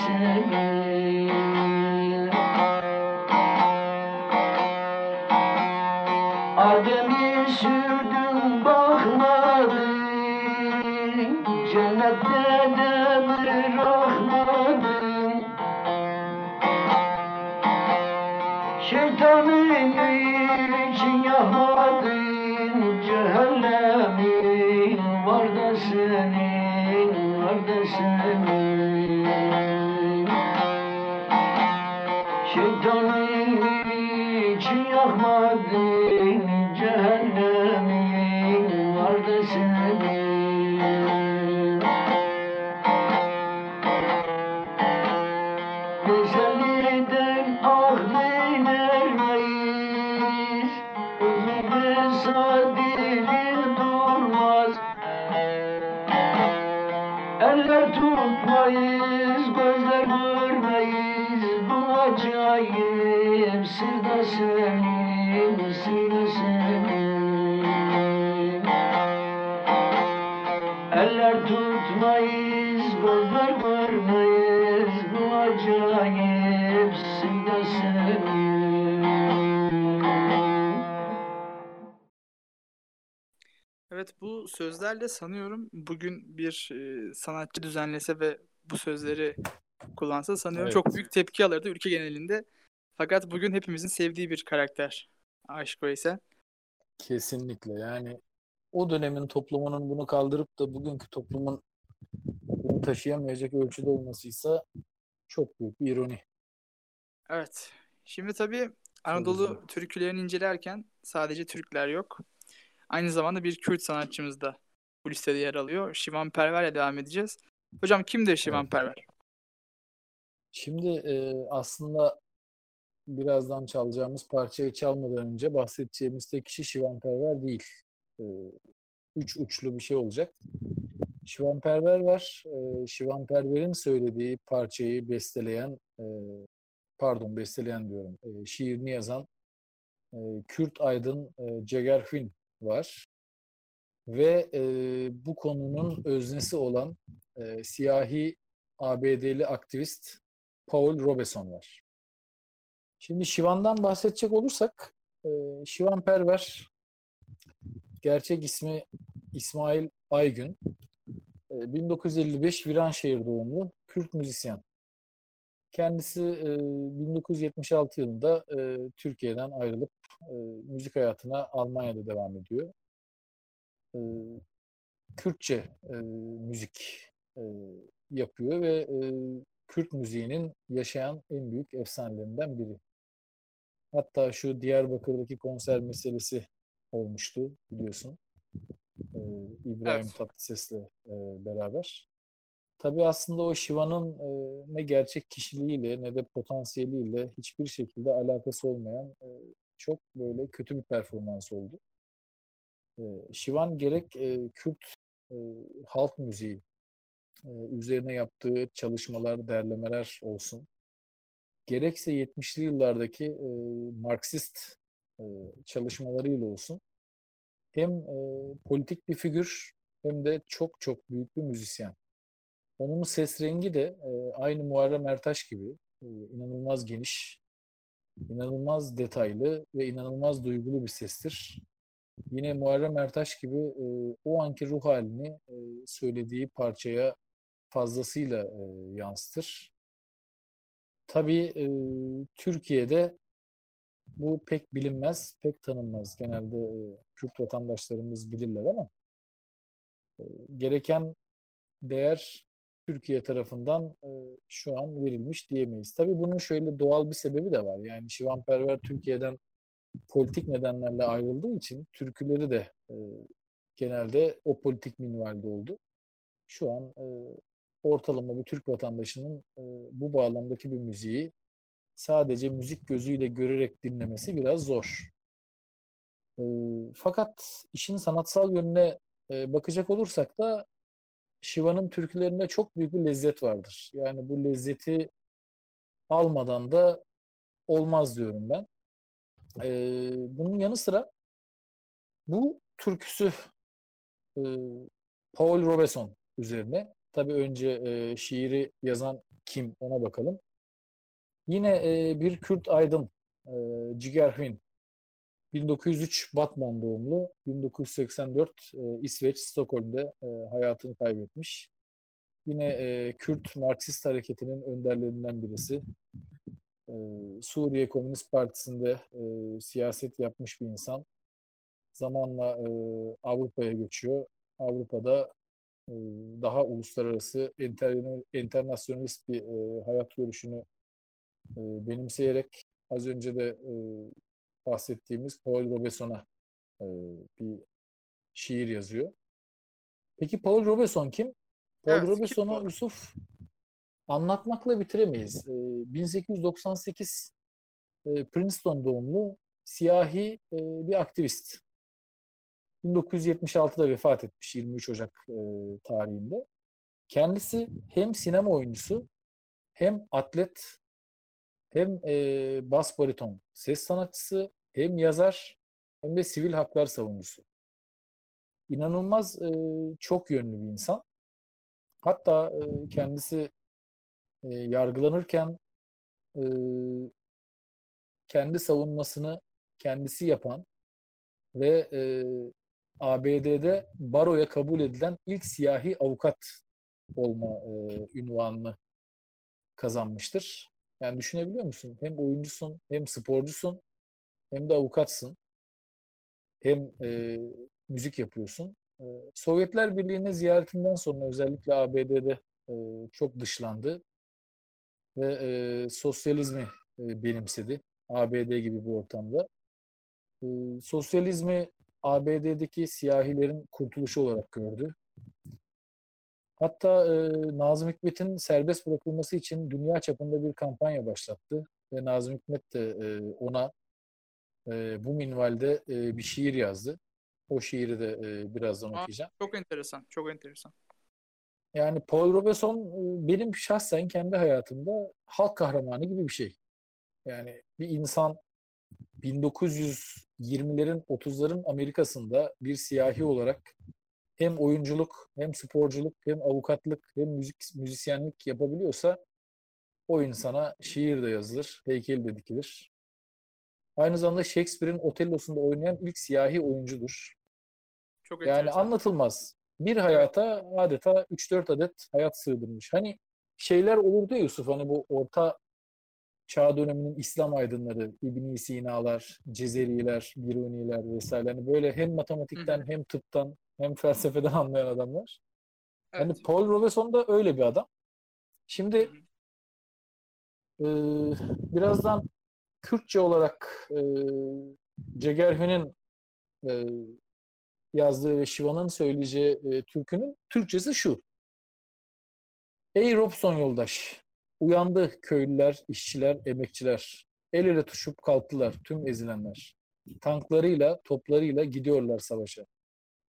C: Amen. Sözlerle sanıyorum bugün bir e, sanatçı düzenlese ve bu sözleri kullansa sanıyorum
B: Evet.
C: çok büyük tepki alırdı ülke genelinde. Fakat bugün hepimizin sevdiği bir karakter Aşık Veysel.
B: Kesinlikle yani o dönemin toplumunun bunu kaldırıp da bugünkü toplumun bunu taşıyamayacak ölçüde olmasıysa çok büyük bir ironi.
C: Evet. Şimdi tabii Anadolu türkülerini incelerken sadece Türkler yok. Aynı zamanda bir Kürt sanatçımız da bu listede yer alıyor. Şivan Perver'le devam edeceğiz. Hocam kimdir Şivan
B: Evet.
C: Perver?
B: Şimdi e, aslında birazdan çalacağımız parçayı çalmadan önce bahsedeceğimiz tek kişi Şivan Perver değil. E, üç uçlu bir şey olacak. Şivan Perver var. E, Şivan Perver'in söylediği parçayı besteleyen, e, pardon besteleyen diyorum, e, şiirini yazan e, Kürt aydın e, Ceger Fin var. Ve e, bu konunun öznesi olan e, siyahi ABD'li aktivist Paul Robeson var. Şimdi Şivan'dan bahsedecek olursak, e, Şivan Perver, gerçek ismi İsmail Aygün, e, 1955 Viranşehir doğumlu Kürt müzisyen. Kendisi e, 1976 yılında e, Türkiye'den ayrılıp e, müzik hayatına Almanya'da devam ediyor. E, Kürtçe e, müzik e, yapıyor ve e, Kürt müziğinin yaşayan en büyük efsanelerinden biri. Hatta şu Diyarbakır'daki konser meselesi olmuştu biliyorsun. Ee, İbrahim
C: Evet.
B: Tatlıses'le e, beraber. Tabii aslında o Şiva'nın e, ne gerçek kişiliğiyle ne de potansiyeliyle hiçbir şekilde alakası olmayan e, çok böyle kötü bir performans oldu. Şivan gerek Kürt halk müziği üzerine yaptığı çalışmalar, derlemeler olsun. Gerekse 70'li yıllardaki e, Marksist e, çalışmalarıyla olsun. Hem e, politik bir figür hem de çok çok büyük bir müzisyen. Onun ses rengi de e, aynı Muharrem Ertaş gibi e, inanılmaz geniş, inanılmaz detaylı ve inanılmaz duygulu bir sestir. Yine Muharrem Ertaş gibi e, o anki ruh halini e, söylediği parçaya fazlasıyla e, yansıtır. Tabii e, Türkiye'de bu pek bilinmez, pek tanınmaz. Genelde e, Kürt vatandaşlarımız bilirler ama e, gereken değer Türkiye tarafından e, şu an verilmiş diyemeyiz. Tabii bunun şöyle doğal bir sebebi de var. Yani Şivan Perver Türkiye'den politik nedenlerle ayrıldığı için türküleri de e, genelde o politik minvalde oldu. Şu an e, ortalama bir Türk vatandaşının e, bu bağlamdaki bir müziği sadece müzik gözüyle görerek dinlemesi biraz zor. E, fakat işin sanatsal yönüne e, bakacak olursak da Şiva'nın türkülerinde çok büyük bir lezzet vardır. Yani bu lezzeti almadan da olmaz diyorum ben. E, bunun yanı sıra bu türküsü e, Paul Robeson üzerine. Tabii önce e, şiiri yazan kim ona bakalım. Yine e, bir Kürt aydın e, Ciger Hün 1903 Batman doğumlu, 1984 e, İsveç, Stockholm'de e, hayatını kaybetmiş. Yine e, Kürt Marksist hareketinin önderlerinden birisi. E, Suriye Komünist Partisi'nde e, siyaset yapmış bir insan. Zamanla e, Avrupa'ya göçüyor. Avrupa'da e, daha uluslararası, inter, internasyonalist bir e, hayat görüşünü e, benimseyerek az önce de e, bahsettiğimiz Paul Robeson'a e, bir şiir yazıyor. Peki Paul Robeson kim? Paul
A: Evet,
B: Robeson'u? Yusuf anlatmakla bitiremeyiz. E, 1898 e, Princeton doğumlu siyahi e, bir aktivist. 1976'da vefat etmiş 23 Ocak e, tarihinde. Kendisi hem sinema oyuncusu hem atlet hem e, bas bariton ses sanatçısı hem yazar hem de sivil haklar savunucusu. İnanılmaz e, çok yönlü bir insan. Hatta e, kendisi e, yargılanırken e, kendi savunmasını kendisi yapan ve e, ABD'de baroya kabul edilen ilk siyahi avukat olma e, ünvanını kazanmıştır. Yani düşünebiliyor musun? Hem oyuncusun, hem sporcusun, hem de avukatsın. Hem e, müzik yapıyorsun. E, Sovyetler Birliği'ne ziyaretinden sonra özellikle ABD'de e, çok dışlandı ve e, sosyalizmi e, benimsedi. ABD gibi bir ortamda. E, sosyalizmi ABD'deki siyahilerin kurtuluşu olarak gördü. Hatta e, Nazım Hikmet'in serbest bırakılması için dünya çapında bir kampanya başlattı. Ve Nazım Hikmet de e, ona e, bu minvalde e, bir şiir yazdı. O şiiri de e, birazdan
A: Aa.
B: okuyacağım.
A: Çok enteresan, çok enteresan.
B: Yani Paul Robeson e, benim şahsen kendi hayatımda halk kahramanı gibi bir şey. Yani bir insan 1920'lerin 30'ların Amerika'sında bir siyahi olarak hem oyunculuk, hem sporculuk, hem avukatlık, hem müzik müzisyenlik yapabiliyorsa o insana şiir de yazılır, heykel de dikilir. Aynı zamanda Shakespeare'in Otello'sunda oynayan ilk siyahi oyuncudur.
A: Çok
B: Yani
A: enteresan.
B: anlatılmaz. Bir hayata adeta 3-4 adet hayat sığdırmış. Hani şeyler olurdu ya Yusuf hani bu orta çağ döneminin İslam aydınları, İbn Sina'lar, Cezeriler, Biruniler vesaire. Hani böyle hem matematikten hem tıptan hem felsefeden anlayan adamlar. Hani
A: Evet.
B: Paul Robeson da öyle bir adam. Şimdi e, birazdan Kürtçe olarak e, Cegerhün'ün e, yazdığı ve Şiva'nın söyleyeceği e, türkünün Türkçesi şu. Ey Robson yoldaş, uyandı köylüler, işçiler, emekçiler. El ele tutuşup kalktılar tüm ezilenler. Tanklarıyla, toplarıyla gidiyorlar savaşa.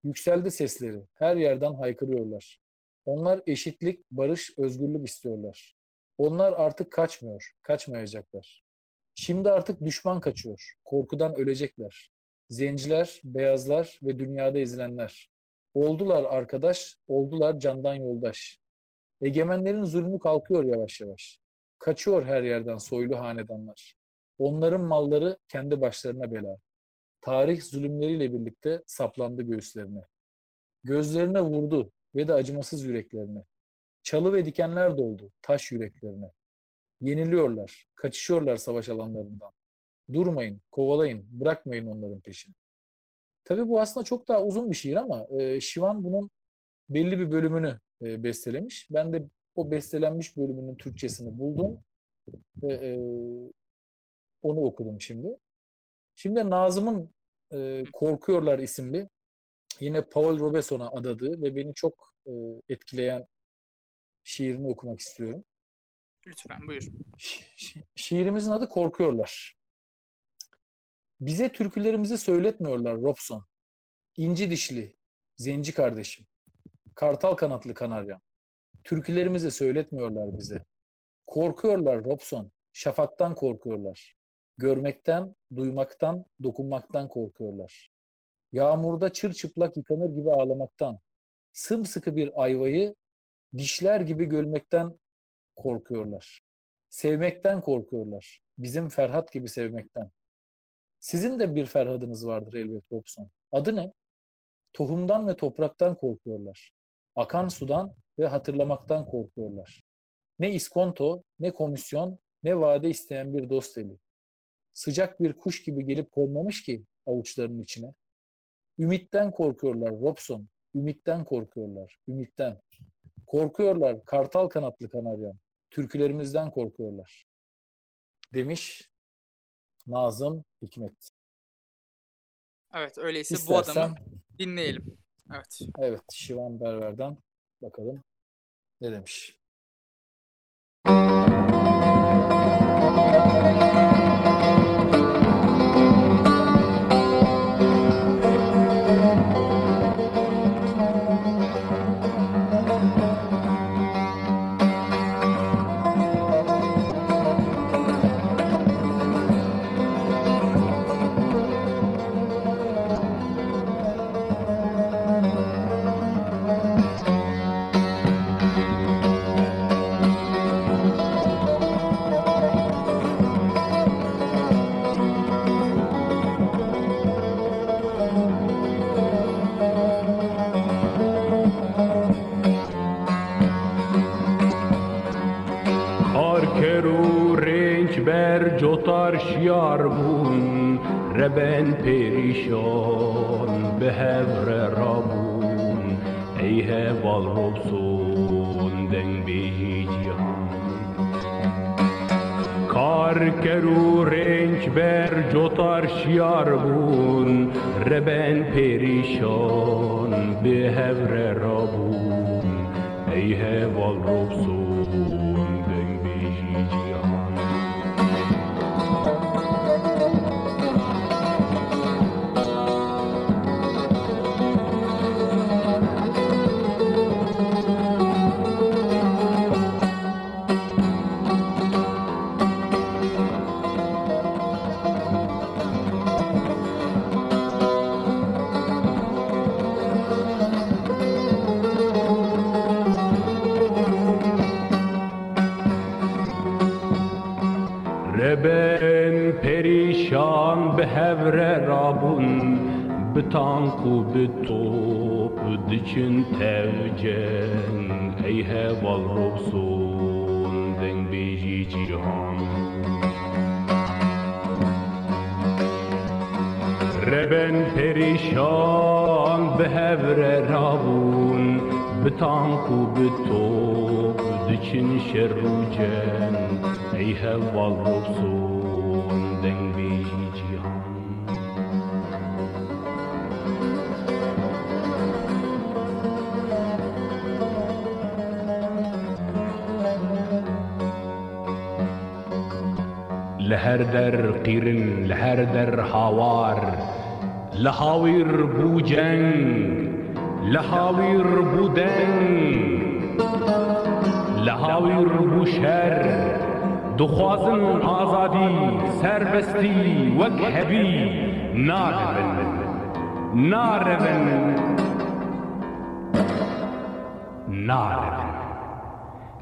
B: Yükseldi sesleri, her yerden haykırıyorlar. Onlar eşitlik, barış, özgürlük istiyorlar. Onlar artık kaçmıyor, kaçmayacaklar. Şimdi artık düşman kaçıyor, korkudan ölecekler. Zenciler, beyazlar ve dünyada ezilenler. Oldular arkadaş, oldular candan yoldaş. Egemenlerin zulmü kalkıyor yavaş yavaş. Kaçıyor her yerden soylu hanedanlar. Onların malları kendi başlarına bela. Tarih zulümleriyle birlikte saplandı göğüslerine. Gözlerine vurdu ve de acımasız yüreklerine. Çalı ve dikenler doldu taş yüreklerine. Yeniliyorlar, kaçışıyorlar savaş alanlarından. Durmayın, kovalayın, bırakmayın onların peşini. Tabii bu aslında çok daha uzun bir şiir ama e, Şivan bunun belli bir bölümünü e, bestelemiş. Ben de o bestelenmiş bölümünün Türkçesini buldum ve e, onu okudum şimdi. Şimdi Nazım'ın e, Korkuyorlar isimli yine Paul Robeson'a adadığı ve beni çok e, etkileyen şiirini okumak istiyorum.
A: Lütfen buyur.
B: Şi- şiirimizin adı Korkuyorlar. Bize türkülerimizi söyletmiyorlar Robson. İnci dişli, zenci kardeşim. Kartal kanatlı kanarya. Türkülerimizi söyletmiyorlar bize. Korkuyorlar Robson. Şafaktan korkuyorlar. Görmekten, duymaktan, dokunmaktan korkuyorlar. Yağmurda çırçıplak yıkanır gibi ağlamaktan, sımsıkı bir ayvayı dişler gibi gölmekten korkuyorlar. Sevmekten korkuyorlar. Bizim Ferhat gibi sevmekten. Sizin de bir Ferhad'ınız vardır elbet Robson. Adı ne? Tohumdan ve topraktan korkuyorlar. Akan sudan ve hatırlamaktan korkuyorlar. Ne iskonto, ne komisyon, ne vade isteyen bir dost eli. Sıcak bir kuş gibi gelip konmamış ki avuçlarının içine. Ümitten korkuyorlar Robson, ümitten korkuyorlar, ümitten. Korkuyorlar kartal kanatlı kanarya, türkülerimizden korkuyorlar. Demiş Nazım Hikmet.
A: Evet öyleyse bu
B: İstersen,
A: adamı dinleyelim. Evet.
B: evet Şivan Berver'den bakalım ne demiş.
D: perişan behevre rabun ey heval robsun den Kar keru renk ber jotar şiar bun Reben perişan behevre rabun ey heval robsun لهر در قیرن لهر در هاوار لهاویر بو جنگ لهاویر بو دنگ لهاویر بو شر. دخوازن آزادی سربستی وک هبی ناربن ناربن ناربن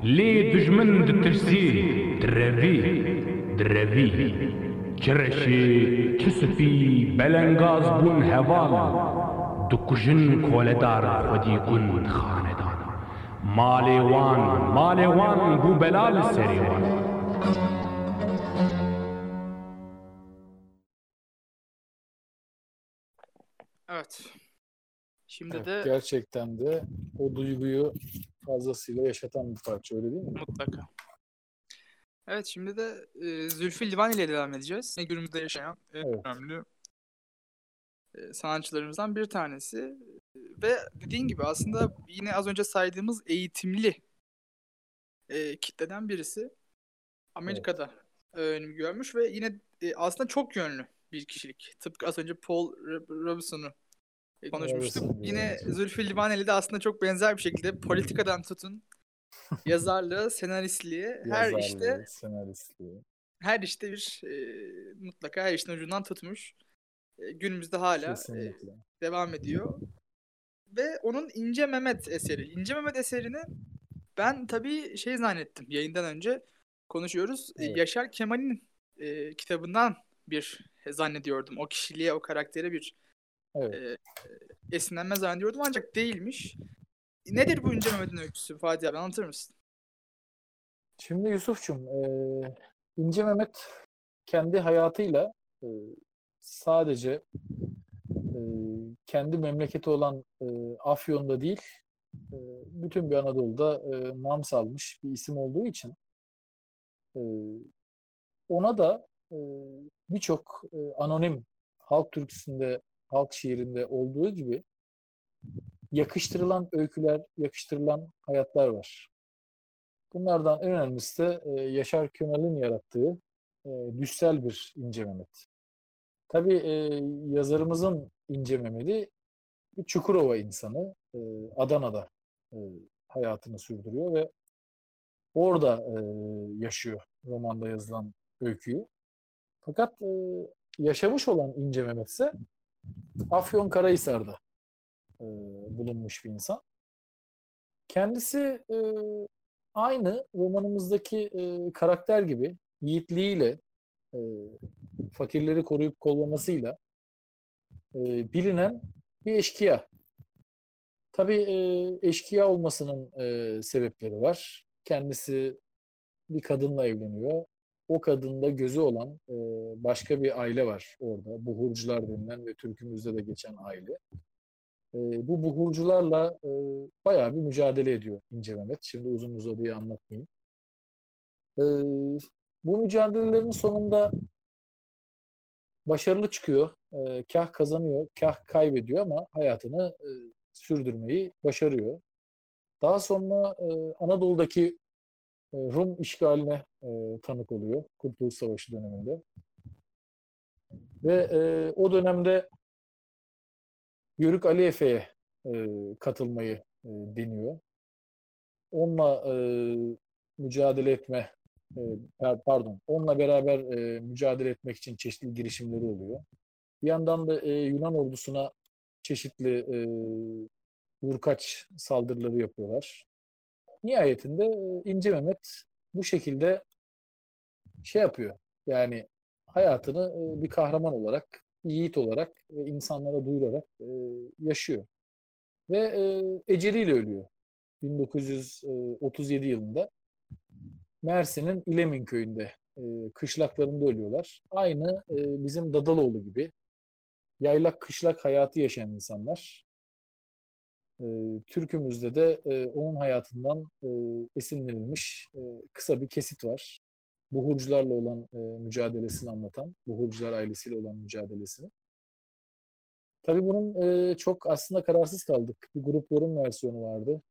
D: لي دجمن دترسي دربي دربي چرشی چسپی بلنگاز بون هوال دکجن کولدار خودی کن خاندان. مالوان مالوان بو بلال سریوان.
A: Evet. Şimdi
B: evet,
A: de
B: gerçekten de o duyguyu fazlasıyla yaşatan bir parça öyle değil mi?
A: Mutlaka. Evet şimdi de e, Zülfü Livan ile devam edeceğiz. Günümüzde yaşayan en
B: evet.
A: önemli e, sanatçılarımızdan bir tanesi. Ve dediğin gibi aslında yine az önce saydığımız eğitimli e, kitleden birisi. Amerika'da önem görmüş ve yine e, aslında çok yönlü bir kişilik. Tıpkı az önce Paul Rob- Robeson'u e, konuşmuştuk.
B: Robinson,
A: Yine
B: evet.
A: Zülfü Livaneli de aslında çok benzer bir şekilde politikadan tutun yazarlığı, senaristliğe her işte
B: senaristliği.
A: her işte bir e, mutlaka her işin ucundan tutmuş. E, günümüzde hala e, devam ediyor. Ve onun İnce Mehmet eseri. İnce Mehmet eserini ben tabii şey zannettim yayından önce konuşuyoruz. E,
B: Evet.
A: Yaşar Kemal'in e, kitabından bir zannediyordum. O kişiliğe, o karaktere bir
B: Evet.
A: e, e, esinlenme zannediyordum ancak değilmiş. Nedir bu İnce Mehmet'in öyküsü Fatih abi anlatır mısın?
B: Şimdi Yusuf'cum, eee İnce Mehmet kendi hayatıyla eee, sadece eee, kendi memleketi olan eee, Afyon'da değil, eee, bütün bir Anadolu'da eee, nam salmış bir isim olduğu için eee, ona da eee, birçok eee, anonim halk türküsünde, halk şiirinde olduğu gibi yakıştırılan öyküler, yakıştırılan hayatlar var. Bunlardan en önemlisi de e, Yaşar Kemal'in yarattığı e, düşsel bir İnce Mehmet. Tabii e, yazarımızın İnce Mehmet'i Çukurova insanı. e, Adana'da e, hayatını sürdürüyor ve orada e, yaşıyor romanda yazılan öyküyü. Fakat e, yaşamış olan İnce Mehmet ise Afyonkarahisar'da e, bulunmuş bir insan. Kendisi e, aynı romanımızdaki e, karakter gibi yiğitliğiyle, e, fakirleri koruyup kollamasıyla e, bilinen bir eşkıya. Tabii e, eşkıya olmasının e, sebepleri var. Kendisi bir kadınla evleniyor. O kadında gözü olan e, başka bir aile var orada. Buhurcular denilen ve türkümüzde de geçen aile. E, bu buhurcularla e, bayağı bir mücadele ediyor İnce Mehmet. Şimdi uzun uzadıya anlatmayayım. E, bu mücadelelerin sonunda başarılı çıkıyor. E, kah kazanıyor, kah kaybediyor ama hayatını e, sürdürmeyi başarıyor. Daha sonra e, Anadolu'daki e, Rum işgaline e, tanık oluyor Kurtuluş Savaşı döneminde. Ve e, o dönemde Yörük Ali Efe'ye e, katılmayı e, deniyor. Onunla e, mücadele etme, e, pardon, onunla beraber e, mücadele etmek için çeşitli girişimleri oluyor. Bir yandan da e, Yunan ordusuna çeşitli e, vurkaç saldırıları yapıyorlar. Nihayetinde e, İnce Mehmet bu şekilde şey yapıyor. Yani hayatını e, bir kahraman olarak, yiğit olarak ve insanlara duyurarak e, yaşıyor. Ve e, eceliyle ölüyor. 1937 yılında Mersin'in İlemin köyünde e, kışlaklarında ölüyorlar. Aynı e, bizim Dadaloğlu gibi yaylak kışlak hayatı yaşayan insanlar. E, Türkümüzde de e, onun hayatından e, esinlenilmiş e, kısa bir kesit var. Buhurcularla olan e, mücadelesini anlatan, Buhurcular ailesiyle olan mücadelesini. Tabii bunun e, çok aslında kararsız kaldık. Bir grup yorum versiyonu vardı.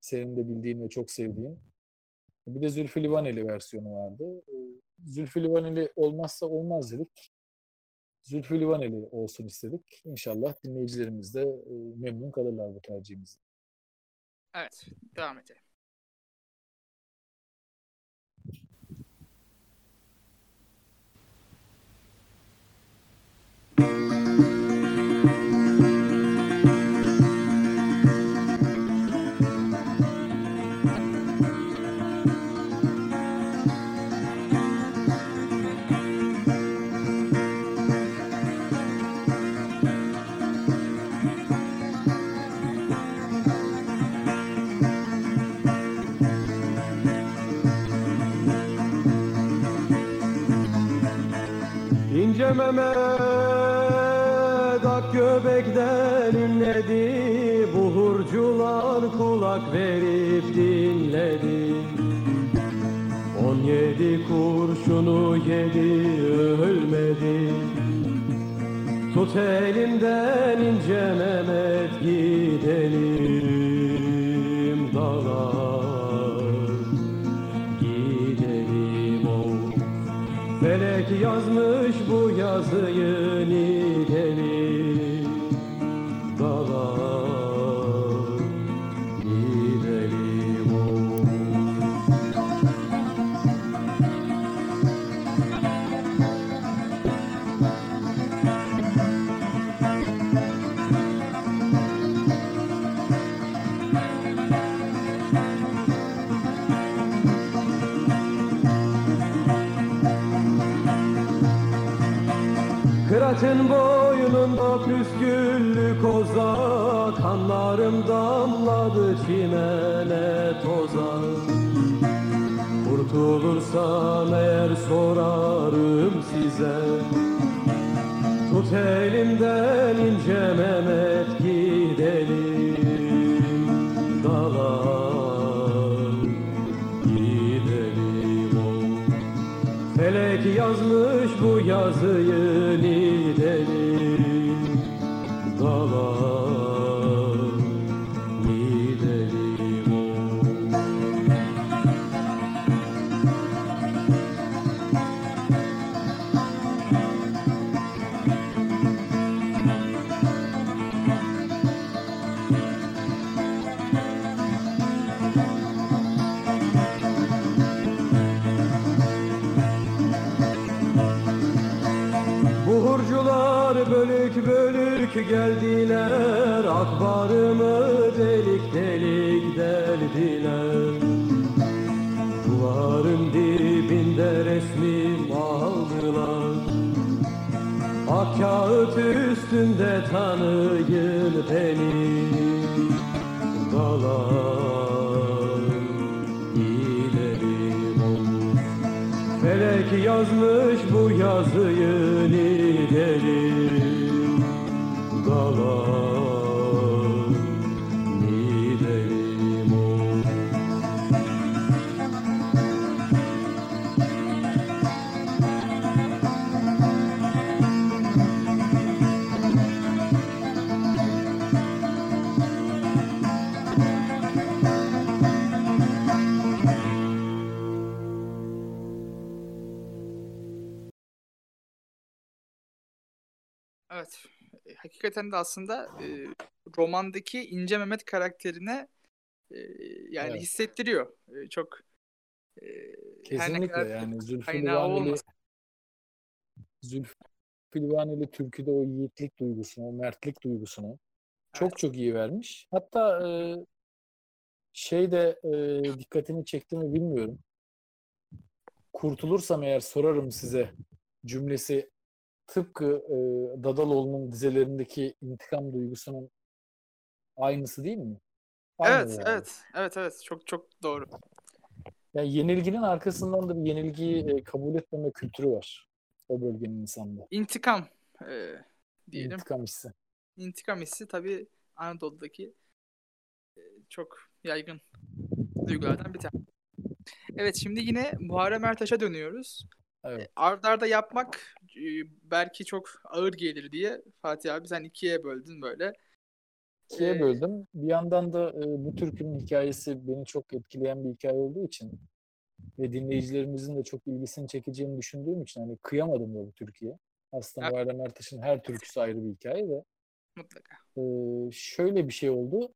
B: Senin de bildiğin ve çok sevdiğin. Bir de Zülfü Livaneli versiyonu vardı. E, Zülfü Livaneli olmazsa olmaz dedik. Zülfü Livaneli olsun istedik. İnşallah dinleyicilerimiz de e, memnun kalırlar bu tercihimizden.
A: Evet, devam edelim.
E: İnce Mehmet
D: Vedat göbekten inledi Buhurcular kulak verip dinledi. On yedi kurşunu yedi ölmedi. Tut elimden ince Mehmet gidelim yazmış bu yazıyı Kıratın boynunda püsküllü koza Kanlarım damladı çimene toza. Kurtulursam eğer sorarım size Tut elimden ince Mehmet gidelim Dalar gidelim o Felek yazmış bu yazıyı geldiler Akbarımı delik delik deldiler. Duvarın dibinde resmim aldılar. Ak kağıt üstünde tanıyın beni. Dalar gidelim olur Felek yazmış bu yazıyı gidelim
A: Hakikaten de aslında e, romandaki İnce Mehmet karakterine e, yani
B: Evet.
A: hissettiriyor. E, çok e,
B: Kesinlikle yani Zülfü Livaneli. Zülfü Livaneli türküde o yiğitlik duygusunu, o mertlik duygusunu çok
A: Evet.
B: çok iyi vermiş. Hatta e, şey de e, dikkatini çekti mi bilmiyorum. Kurtulursam eğer sorarım size cümlesi tıpkı e, Dadaloğlu'nun dizelerindeki intikam duygusunun aynısı değil mi? Aynı
A: Evet,
B: yani.
A: evet. Evet, evet. Çok çok doğru.
B: Yani yenilginin arkasından da bir yenilgiyi e, kabul etmeme kültürü var o bölgenin insanında.
A: İntikam e, diyelim.
B: İntikam hissi.
A: İntikam hissi tabii Anadolu'daki e, çok yaygın duygulardan bir tanesi. Evet şimdi yine Muharrem Ertaş'a dönüyoruz.
B: Evet.
A: E, Ard arda yapmak e, belki çok ağır gelir diye Fatih abi sen ikiye böldün böyle.
B: İkiye
A: Ee,
B: böldüm. Bir yandan da e, bu türkünün hikayesi beni çok etkileyen bir hikaye olduğu için ve dinleyicilerimizin de çok ilgisini çekeceğini düşündüğüm için hani kıyamadım da bu türküye. Aslında
A: Evet.
B: Muharrem Ertaş'ın her türküsü ayrı bir hikaye de
A: Mutlaka.
B: e, şöyle bir şey oldu.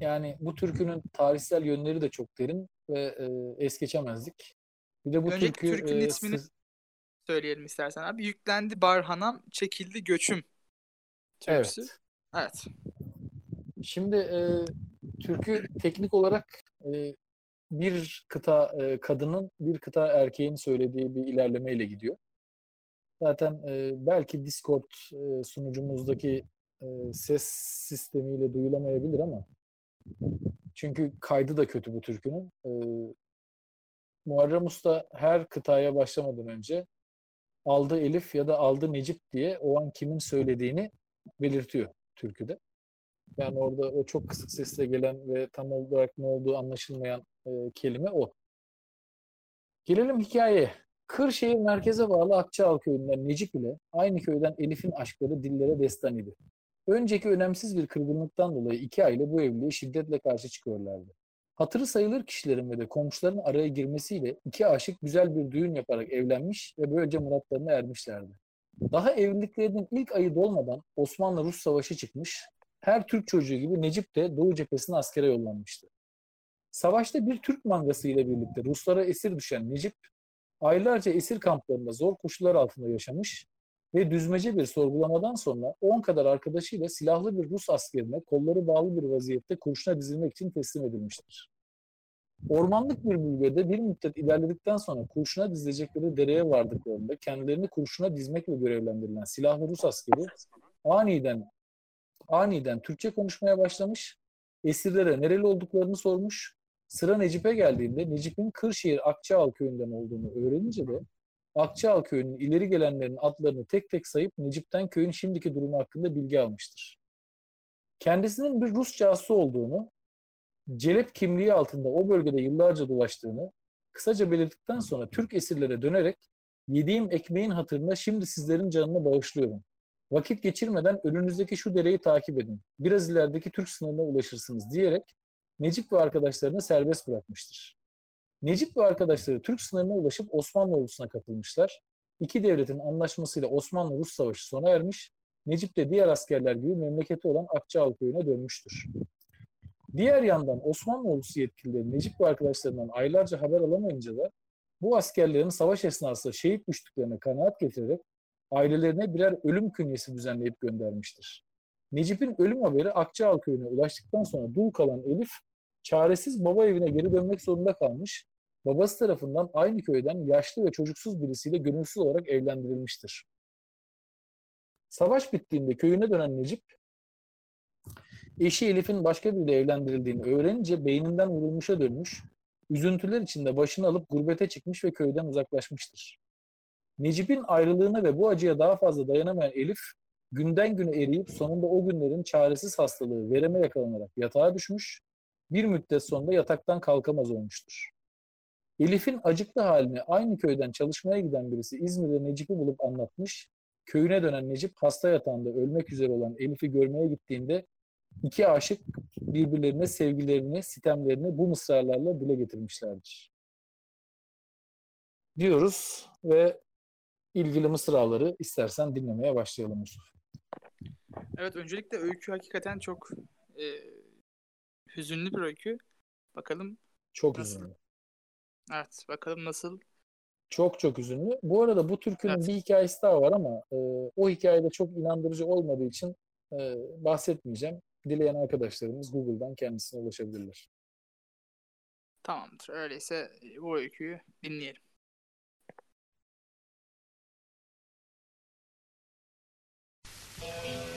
B: Yani bu türkünün tarihsel yönleri de çok derin ve e, es geçemezdik. Bir de bu
A: Önceki
B: türkü
A: türkünün
B: e,
A: ismini-
B: siz-
A: Söyleyelim istersen abi. Yüklendi Barhanam, çekildi göçüm. Türküsü.
B: evet.
A: Evet.
B: Şimdi e, türkü teknik olarak e, bir kıta e, kadının bir kıta erkeğin söylediği bir ilerlemeyle gidiyor. Zaten e, belki Discord e, sunucumuzdaki e, ses sistemiyle duyulamayabilir ama çünkü kaydı da kötü bu türkünün. E, Muharrem Usta her kıtaya başlamadan önce aldı Elif ya da aldı Necip diye o an kimin söylediğini belirtiyor türküde. Yani orada o çok kısık sesle gelen ve tam olarak ne olduğu anlaşılmayan e, kelime o. Gelelim hikayeye. Kırşehir merkeze bağlı Akçaal köyünden Necip ile aynı köyden Elif'in aşkları dillere destan idi. Önceki önemsiz bir kırgınlıktan dolayı iki aile bu evliliğe şiddetle karşı çıkıyorlardı. Hatırı sayılır kişilerin ve de komşuların araya girmesiyle iki aşık güzel bir düğün yaparak evlenmiş ve böylece muratlarına ermişlerdi. Daha evliliklerinin ilk ayı dolmadan Osmanlı-Rus savaşı çıkmış, her Türk çocuğu gibi Necip de Doğu cephesine askere yollanmıştı. Savaşta bir Türk mangası ile birlikte Ruslara esir düşen Necip, aylarca esir kamplarında zor koşullar altında yaşamış ve düzmece bir sorgulamadan sonra 10 kadar arkadaşıyla silahlı bir Rus askerine kolları bağlı bir vaziyette kurşuna dizilmek için teslim edilmiştir. Ormanlık bir bölgede bir müddet ilerledikten sonra kurşuna dizilecekleri dereye vardıklarında kendilerini kurşuna dizmekle görevlendirilen silahlı Rus askeri aniden aniden Türkçe konuşmaya başlamış, esirlere nereli olduklarını sormuş. Sıra Necip'e geldiğinde Necip'in Kırşehir Akçaal köyünden olduğunu öğrenince de Akçaal köyünün ileri gelenlerin adlarını tek tek sayıp Necip'ten köyün şimdiki durumu hakkında bilgi almıştır. Kendisinin bir Rus casusu olduğunu, celep kimliği altında o bölgede yıllarca dolaştığını kısaca belirttikten sonra Türk esirlere dönerek yediğim ekmeğin hatırına şimdi sizlerin canını bağışlıyorum. Vakit geçirmeden önünüzdeki şu dereyi takip edin. Biraz ilerideki Türk sınırına ulaşırsınız diyerek Necip ve arkadaşlarını serbest bırakmıştır. Necip ve arkadaşları Türk sınırına ulaşıp Osmanlı ordusuna katılmışlar. İki devletin anlaşmasıyla Osmanlı-Rus savaşı sona ermiş. Necip de diğer askerler gibi memleketi olan Akçaal köyüne dönmüştür. Diğer yandan Osmanlı ordusu yetkilileri Necip ve arkadaşlarından aylarca haber alamayınca da bu askerlerin savaş esnasında şehit düştüklerine kanaat getirerek ailelerine birer ölüm künyesi düzenleyip göndermiştir. Necip'in ölüm haberi Akçaal köyüne ulaştıktan sonra dul kalan Elif çaresiz baba evine geri dönmek zorunda kalmış. Babası tarafından aynı köyden yaşlı ve çocuksuz birisiyle gönülsüz olarak evlendirilmiştir. Savaş bittiğinde köyüne dönen Necip, eşi Elif'in başka biriyle evlendirildiğini öğrenince beyninden vurulmuşa dönmüş, üzüntüler içinde başını alıp gurbete çıkmış ve köyden uzaklaşmıştır. Necip'in ayrılığına ve bu acıya daha fazla dayanamayan Elif, günden güne eriyip sonunda o günlerin çaresiz hastalığı vereme yakalanarak yatağa düşmüş, bir müddet sonra yataktan kalkamaz olmuştur. Elif'in acıklı halini aynı köyden çalışmaya giden birisi İzmir'de Necip'i bulup anlatmış. Köyüne dönen Necip hasta yatağında ölmek üzere olan Elif'i görmeye gittiğinde iki aşık birbirlerine sevgilerini, sitemlerini bu mısralarla dile getirmişlerdir. Diyoruz ve ilgili mısraları istersen dinlemeye başlayalım Yusuf.
A: Evet öncelikle öykü hakikaten çok e, hüzünlü bir öykü. Bakalım
B: Çok
A: Nasıl?
B: üzünlü.
A: evet bakalım nasıl
B: Çok çok üzünlü. Bu arada bu türkünün
A: Evet.
B: bir hikayesi daha var ama e, o hikayede çok inandırıcı olmadığı için e, bahsetmeyeceğim. Dileyen arkadaşlarımız Google'dan kendisine ulaşabilirler.
A: tamamdır. Öyleyse e, bu öyküyü dinleyelim.
C: Yüklendi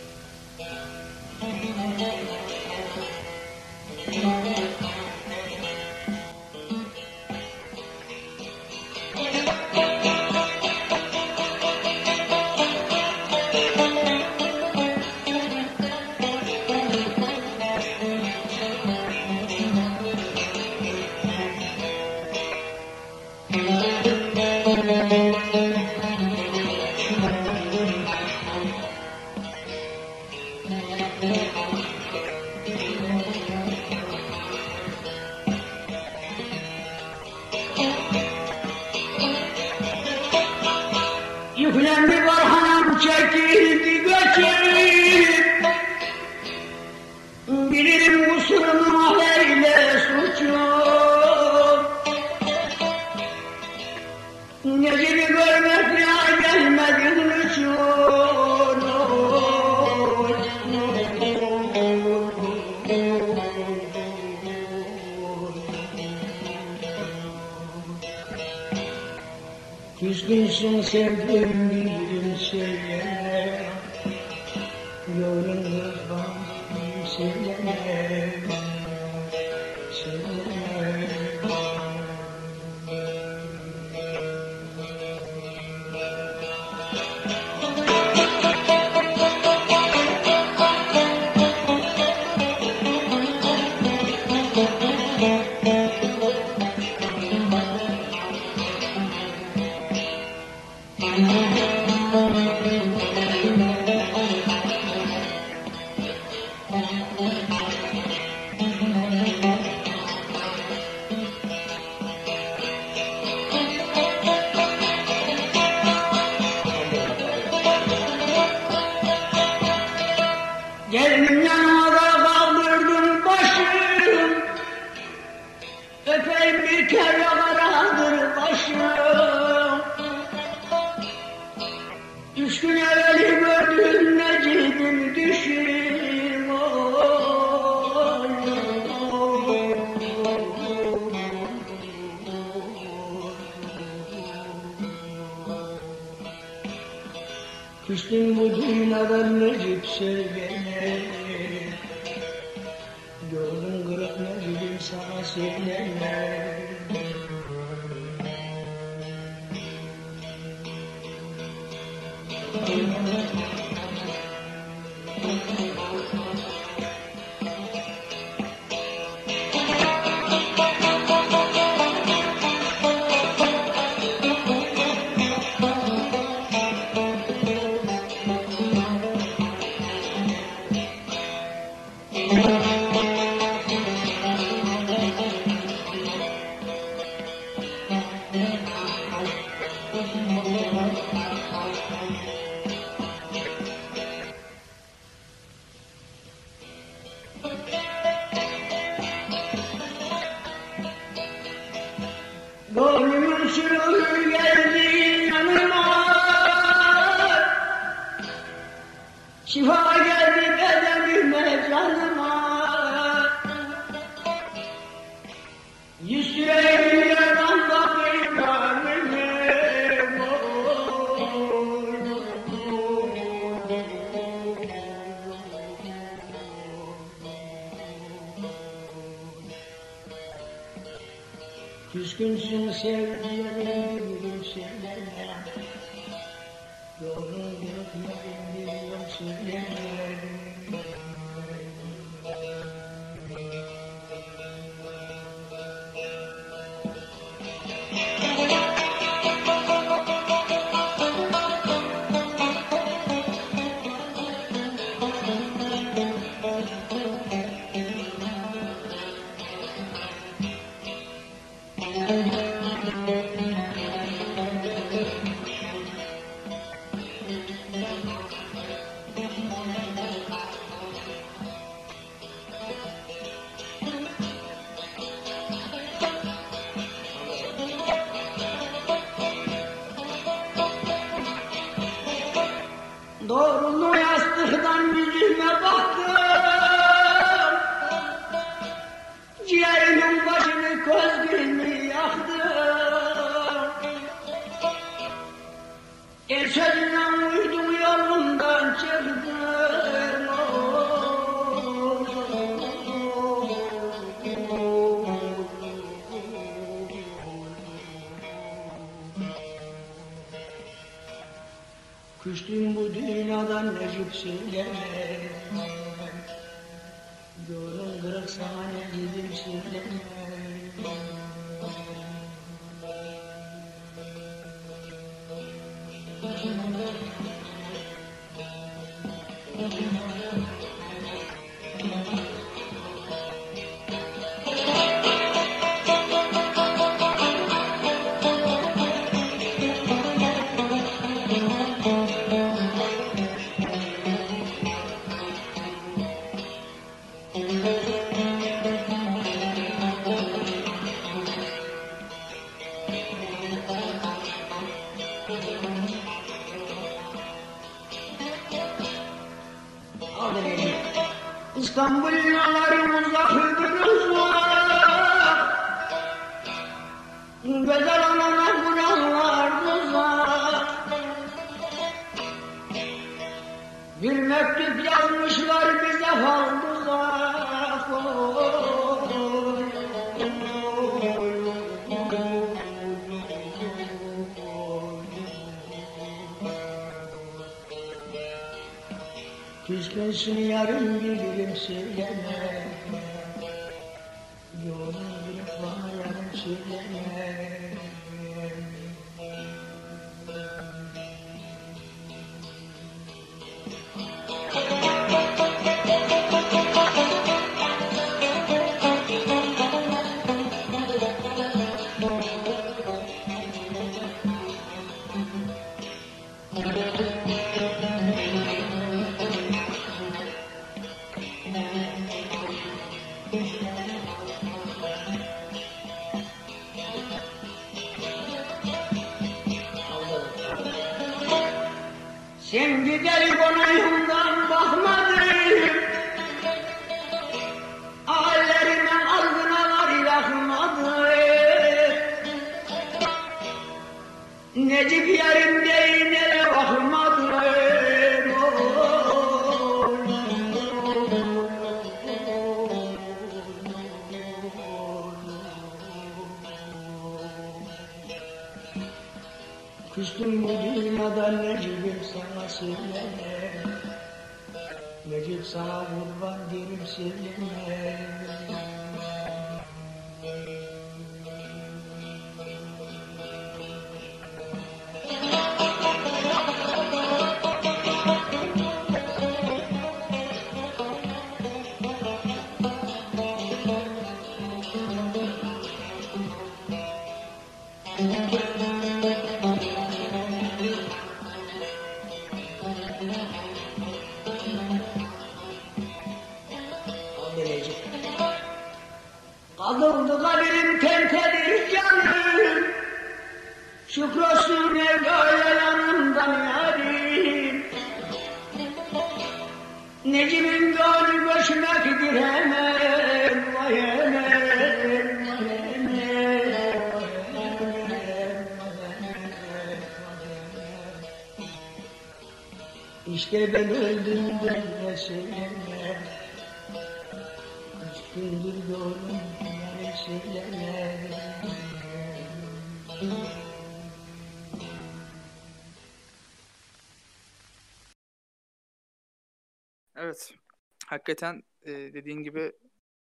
A: Hakikaten e, dediğin gibi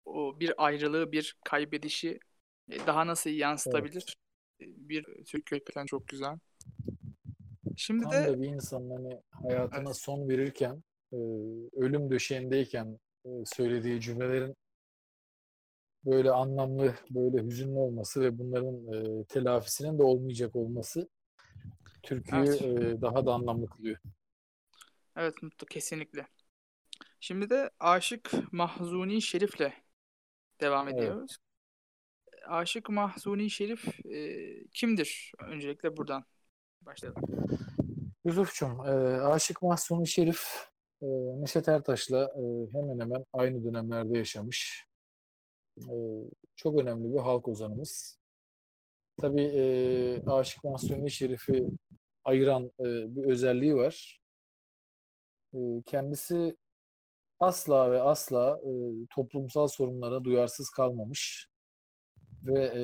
A: o bir ayrılığı, bir kaybedişi e, daha nasıl yansıtabilir? E, Bir Türk hakikaten çok güzel. Şimdi
B: Tam
A: de
B: da bir insanın hani hayatına
A: Evet.
B: son verirken, e, ölüm döşeğindeyken e, söylediği cümlelerin böyle anlamlı, böyle hüzünlü olması ve bunların e, telafisinin de olmayacak olması türküyü
A: Evet.
B: e, daha da anlamlı kılıyor.
A: evet mutlu kesinlikle. Şimdi de Aşık Mahzuni Şerif'le devam
B: Evet.
A: ediyoruz. Aşık Mahzuni Şerif e, kimdir? Öncelikle buradan başlayalım.
B: Yusuf'cum, e, Aşık Mahzuni Şerif e, Neşet Ertaş'la e, hemen hemen aynı dönemlerde yaşamış. E, çok önemli bir halk ozanımız. Tabii e, Aşık Mahzuni Şerif'i ayıran e, bir özelliği var. E, kendisi asla ve asla e, toplumsal sorunlara duyarsız kalmamış ve e,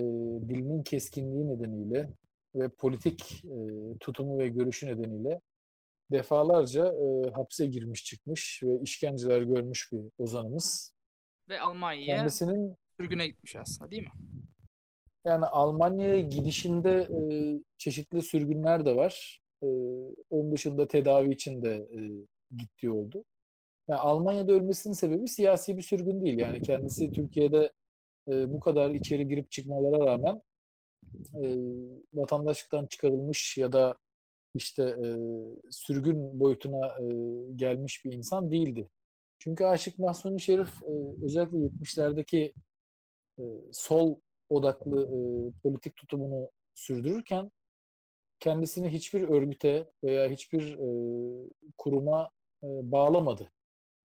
B: dilinin keskinliği nedeniyle ve politik e, tutumu ve görüşü nedeniyle defalarca e, hapse girmiş çıkmış ve işkenceler görmüş bir ozanımız.
A: Ve Almanya'ya
B: Kendisinin
A: sürgüne gitmiş aslında değil mi?
B: yani Almanya'ya gidişinde e, çeşitli sürgünler de var. E, onun dışında tedavi için de e, gittiği oldu. Yani Almanya'da ölmesinin sebebi siyasi bir sürgün değil. Yani kendisi Türkiye'de e, bu kadar içeri girip çıkmalara rağmen e, vatandaşlıktan çıkarılmış ya da işte e, sürgün boyutuna e, gelmiş bir insan değildi. Çünkü Aşık Mahzuni Şerif e, özellikle 70'lerdeki e, sol odaklı e, politik tutumunu sürdürürken kendisini hiçbir örgüte veya hiçbir e, kuruma e, bağlamadı.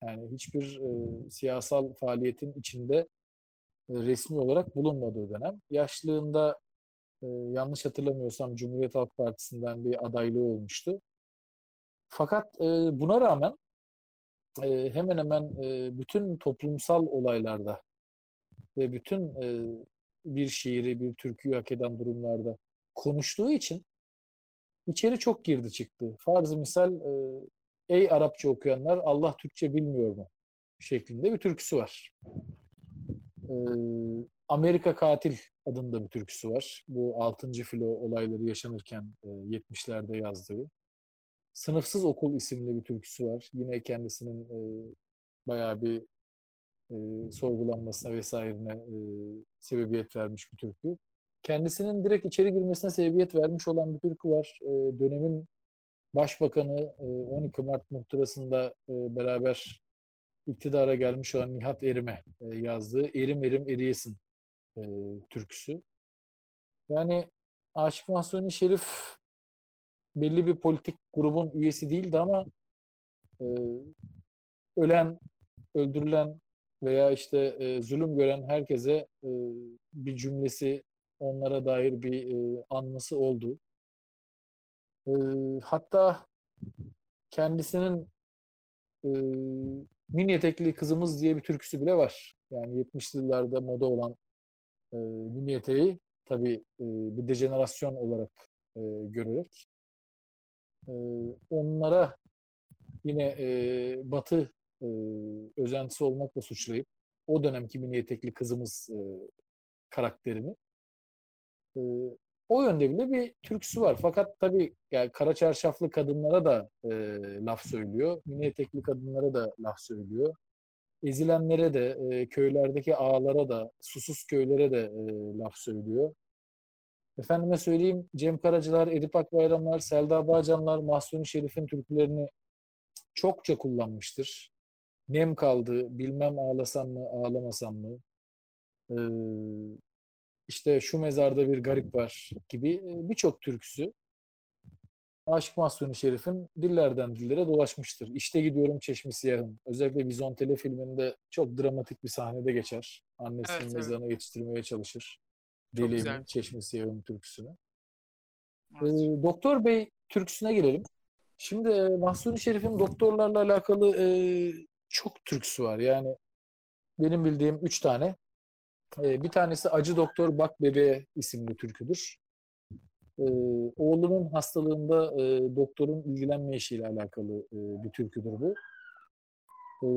B: Yani hiçbir e, siyasal faaliyetin içinde e, resmi olarak bulunmadığı dönem. Yaşlılığında e, yanlış hatırlamıyorsam Cumhuriyet Halk Partisi'nden bir adaylığı olmuştu. Fakat e, buna rağmen e, hemen hemen e, bütün toplumsal olaylarda ve bütün e, bir şiiri, bir türküyü hak eden durumlarda konuştuğu için içeri çok girdi çıktı. Farzı misal e, Ey Arapça okuyanlar Allah Türkçe bilmiyor mu? şeklinde bir türküsü var. E, Amerika Katil adında bir türküsü var. Bu 6. filo olayları yaşanırken e, 70'lerde yazdığı. Sınıfsız Okul isimli bir türküsü var. Yine kendisinin e, bayağı bir e, sorgulanmasına vesairine e, sebebiyet vermiş bir türkü. Kendisinin direkt içeri girmesine sebebiyet vermiş olan bir türkü var. E, dönemin Başbakanı 12 Mart muhtırasında beraber iktidara gelmiş olan Nihat Erim'e yazdığı Erim Erim Eriyesin türküsü. Yani Aşık Mahsuni Şerif belli bir politik grubun üyesi değildi ama ölen, öldürülen veya işte e, zulüm gören herkese e, bir cümlesi, onlara dair bir e, anması oldu. E, hatta kendisinin e, mini etekli kızımız diye bir türküsü bile var. Yani 70'li yıllarda moda olan e, mini eteği tabii e, bir dejenerasyon olarak e, görerek e, onlara yine e, Batı e, özentisi olmakla suçlayıp o dönemki mini etekli kızımız e, karakterini e, o yönde bile bir türküsü var. Fakat tabii yani kara çarşaflı kadınlara da e, laf söylüyor. Mini etekli kadınlara da laf söylüyor. Ezilenlere de, e, köylerdeki ağalara da, susuz köylere de e, laf söylüyor. Efendime söyleyeyim Cem Karacılar, Edip Akbayramlar, Selda Bağcanlar, Mahsuni Şerif'in türkülerini çokça kullanmıştır. Nem kaldı, bilmem ağlasam mı, ağlamasam mı. Ee, işte şu mezarda bir garip var gibi birçok türküsü Aşık Mahsuni Şerif'in dillerden dillere dolaşmıştır. İşte gidiyorum Çeşmi Siyah'ın. Özellikle Vizontele filminde çok dramatik bir sahnede geçer. Annesinin evet, mezarına evet. yetiştirmeye çalışır. Deliğimin Çeşmi Siyah'ın türküsünü. Evet. Ee, Doktor Bey türküsüne gelelim. Şimdi e, Mahsuni Şerif'in doktorlarla alakalı e, çok türküsü var. Yani benim bildiğim üç tane. E, bir tanesi Acı Doktor Bak Bebeğe isimli türküdür. E, oğlunun hastalığında e, doktorun ilgilenmeyişiyle alakalı e, bir türküdür bu. E,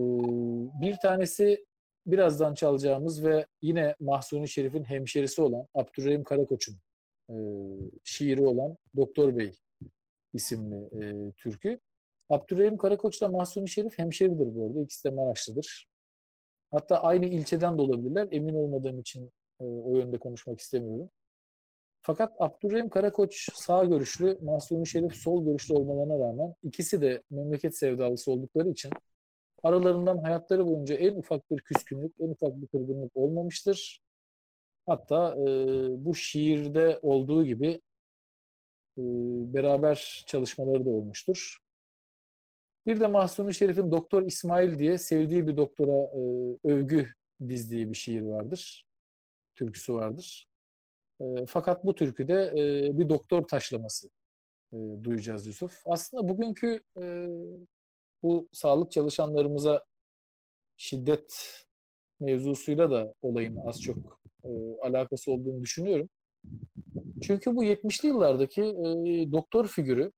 B: bir tanesi birazdan çalacağımız ve yine Mahsuni Şerif'in hemşerisi olan Abdurrahim Karakoç'un e, şiiri olan Doktor Bey isimli e, türkü. Abdurrahim Karakoç'la Mahsuni Şerif hemşeridir bu arada. İkisi de Maraşlıdır. Hatta aynı ilçeden de olabilirler. Emin olmadığım için e, o yönde konuşmak istemiyorum. Fakat Abdurrahim Karakoç sağ görüşlü, Mahsuni Şerif sol görüşlü olmalarına rağmen ikisi de memleket sevdalısı oldukları için aralarından hayatları boyunca en ufak bir küskünlük, en ufak bir kırgınlık olmamıştır. Hatta e, bu şiirde olduğu gibi e, beraber çalışmaları da olmuştur. Bir de Mahsuni Şerif'in Doktor İsmail diye sevdiği bir doktora e, övgü dizdiği bir şiir vardır. Türküsü vardır. E, fakat bu türküde e, bir doktor taşlaması e, duyacağız Yusuf. Aslında bugünkü e, bu sağlık çalışanlarımıza şiddet mevzusuyla da olayın az çok e, alakası olduğunu düşünüyorum. Çünkü bu 70'li yıllardaki e, doktor figürü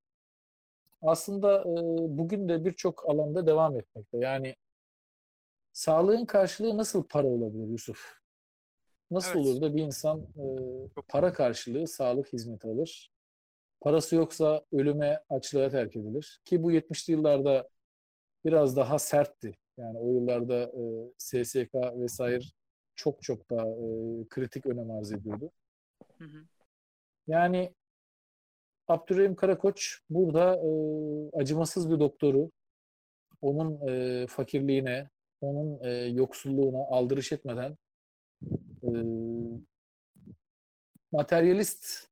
B: aslında e, bugün de birçok alanda devam etmekte. Yani sağlığın karşılığı nasıl para olabilir Yusuf? Nasıl evet. olur da bir insan e, para karşılığı sağlık hizmeti alır? Parası yoksa ölüme, açlığa terk edilir. Ki bu 70'li yıllarda biraz daha sertti. Yani o yıllarda e, SSK vesaire çok çok daha e, kritik önem arz ediyordu. Hı hı. Yani Abdurrahim Karakoç burada e, acımasız bir doktoru onun e, fakirliğine, onun e, yoksulluğuna aldırış etmeden e, materyalist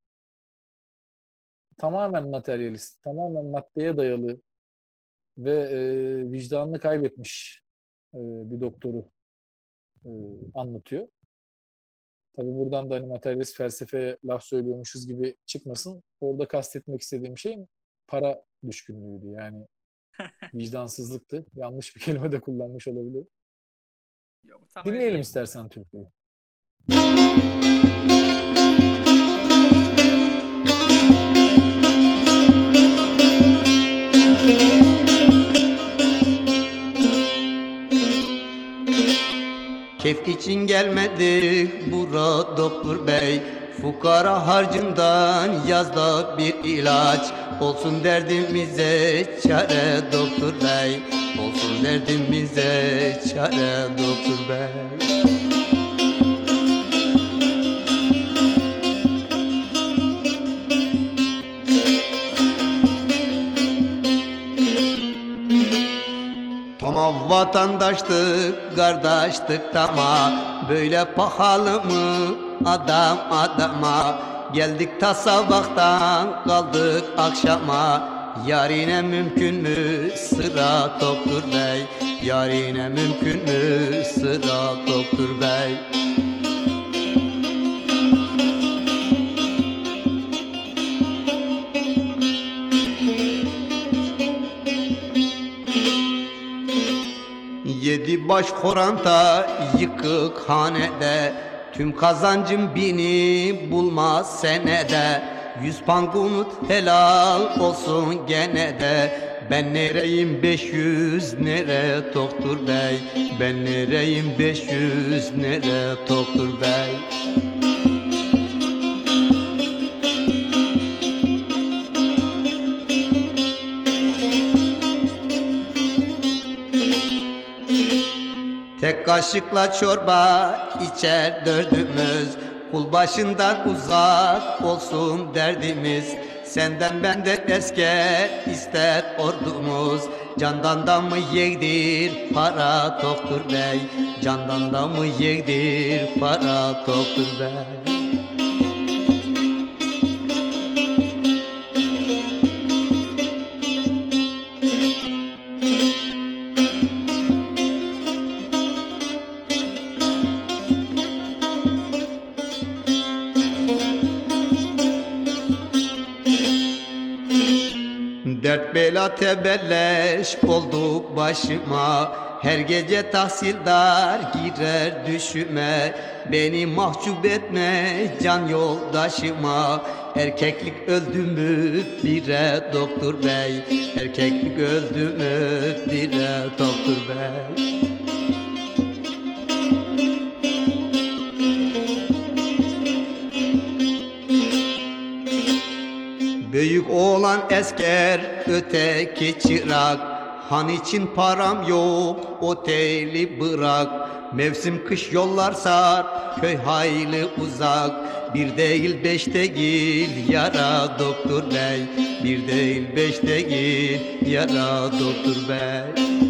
B: tamamen materyalist, tamamen maddeye dayalı ve e, vicdanını kaybetmiş e, bir doktoru e, anlatıyor. Tabii buradan da hani materyalist felsefeye laf söylüyormuşuz gibi çıkmasın. Orada kastetmek istediğim şey para düşkünlüğüydü. Yani vicdansızlıktı. Yanlış bir kelime de kullanmış olabilir. Yok, Dinleyelim istersen Türk'ü.
F: Keyif için gelmedik bura doktor bey. Fukara harcından yazda bir ilaç. Olsun derdimize çare doktor bey. Olsun derdimize çare doktor bey Ama vatandaştık, kardeştik ama Böyle pahalı mı? Adam adama. Geldik ta sabahtan kaldık akşama. Yarine mümkün mü? Sıra doktor bey. Yarine mümkün mü? Sıra doktor bey Yedi baş koranta yıkık hanede Tüm kazancım bini bulmaz senede. Yüz pangunut helal olsun gene de. Ben nereyim 500 nere doktor bey? Ben nereyim 500 nere doktor bey kaşıkla çorba içer dördümüz. Kul başından uzak olsun derdimiz. Senden benden esker ister ordumuz. Candan da mı yedir para doktor bey? Candan da mı yedir para doktor bey Dert bela tebelleş olduk başıma. Her gece tahsildar girer düşüme. Beni mahcup etme can yoldaşıma. Erkeklik öldü mü? Bire doktor bey. Erkeklik öldü mü? Bire doktor bey Büyük oğlan esker, öteki çırak. Han için param yok, oteli bırak. Mevsim kış yollar sar, köy hayli uzak. Bir değil beş değil, yara doktor bey. Bir değil beş değil, yara doktor bey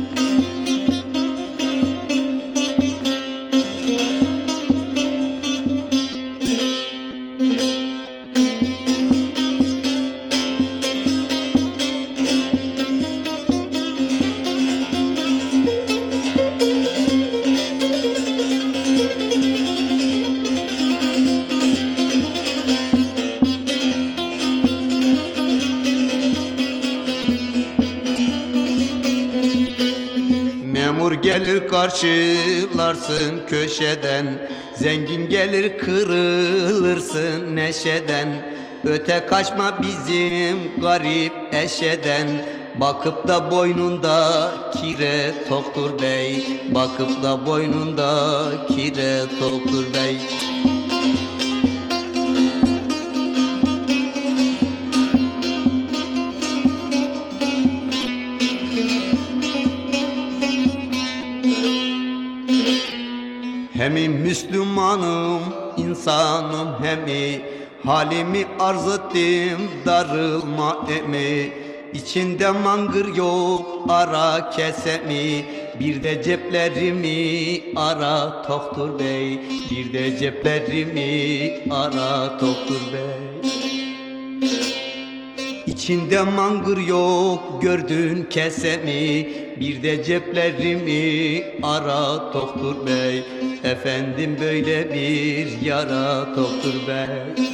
F: karşılarsın köşeden. Zengin gelir kırılırsın neşeden. Öte kaçma bizim garip eşeden. Bakıp da boynunda kire toktur bey. Bakıp da boynunda kire toktur bey insanım hemi. Halimi arz ettim, darılma emi. İçinde mangır yok, ara kesemi. Bir de ceplerimi ara Toktur Bey. Bir de ceplerimi ara Toktur Bey İçinde mangır yok gördün kesemi. Bir de ceplerimi ara doktor bey. Efendim böyle bir yara doktor bey.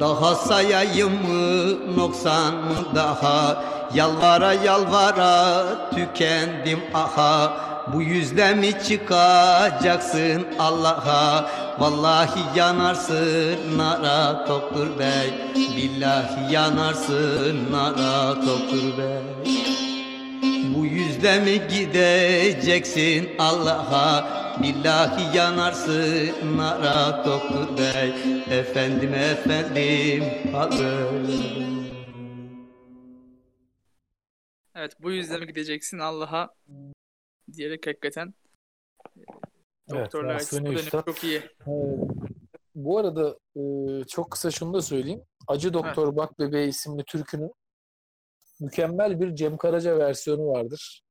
F: Daha sayayım mı noksan mı daha? Yalvara yalvara tükendim aha Bu yüzle mi çıkacaksın Allah'a? Vallahi yanarsın nara doktor bey. Billahi yanarsın nara doktor bey. Bu yüzle mi gideceksin Allah'a? Billahi yanarsın nara doktor bey. Efendim efendim haber
A: Evet bu yüzden gideceksin Allah'a diyerek hakikaten e,
B: Evet,
A: doktorlar açısından bu dönem
B: Üstad.
A: çok iyi.
B: Ee, bu arada e, çok kısa şunu da söyleyeyim. Acı Doktor Bak Bebeği isimli türkünün mükemmel bir Cem Karaca versiyonu vardır.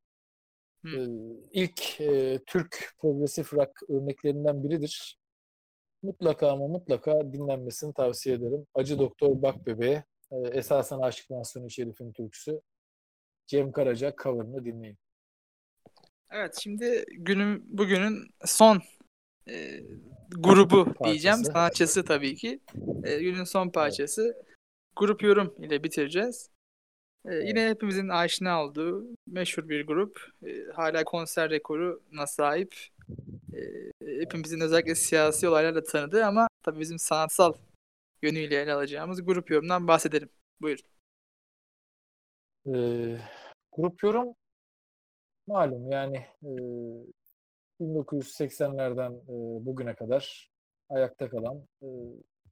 A: Hı.
B: E, ilk e, Türk progresif rock örneklerinden biridir. Mutlaka ama mutlaka dinlenmesini tavsiye ederim. Acı Doktor Bak Bebeğe e, esasen Aşık Mahsuni Şerif'in türküsü. Cem Karaca cover'ını dinleyin.
A: Evet şimdi günün bugünün son e, grubu diyeceğim.
B: Parçası.
A: Sanatçısı tabii ki. E, günün son parçası. Grup yorum ile bitireceğiz. E, Yine hepimizin aşina olduğu meşhur bir grup. E, hala konser rekoruna sahip. E, hepimizin özellikle siyasi olaylarla tanıdığı ama tabii bizim sanatsal yönüyle ele alacağımız grup yorumdan bahsedelim. Buyurun.
B: E, grup yorum malum yani e, 1980'lerden e, bugüne kadar ayakta kalan e,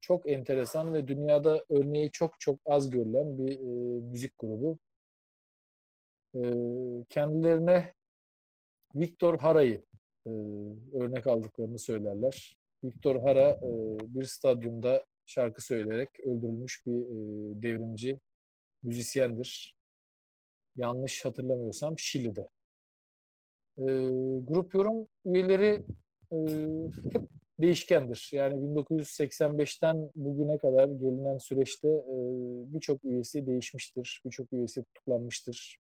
B: çok enteresan ve dünyada örneği çok çok az görülen bir e, müzik grubu. E, kendilerine Victor Hara'yı e, örnek aldıklarını söylerler. Victor Hara e, bir stadyumda şarkı söyleyerek öldürülmüş bir e, devrimci müzisyendir. Yanlış hatırlamıyorsam Şili'de. E, grup yorum üyeleri e, hep değişkendir. Yani 1985'ten bugüne kadar gelinen süreçte e, birçok üyesi değişmiştir. Birçok üyesi tutuklanmıştır.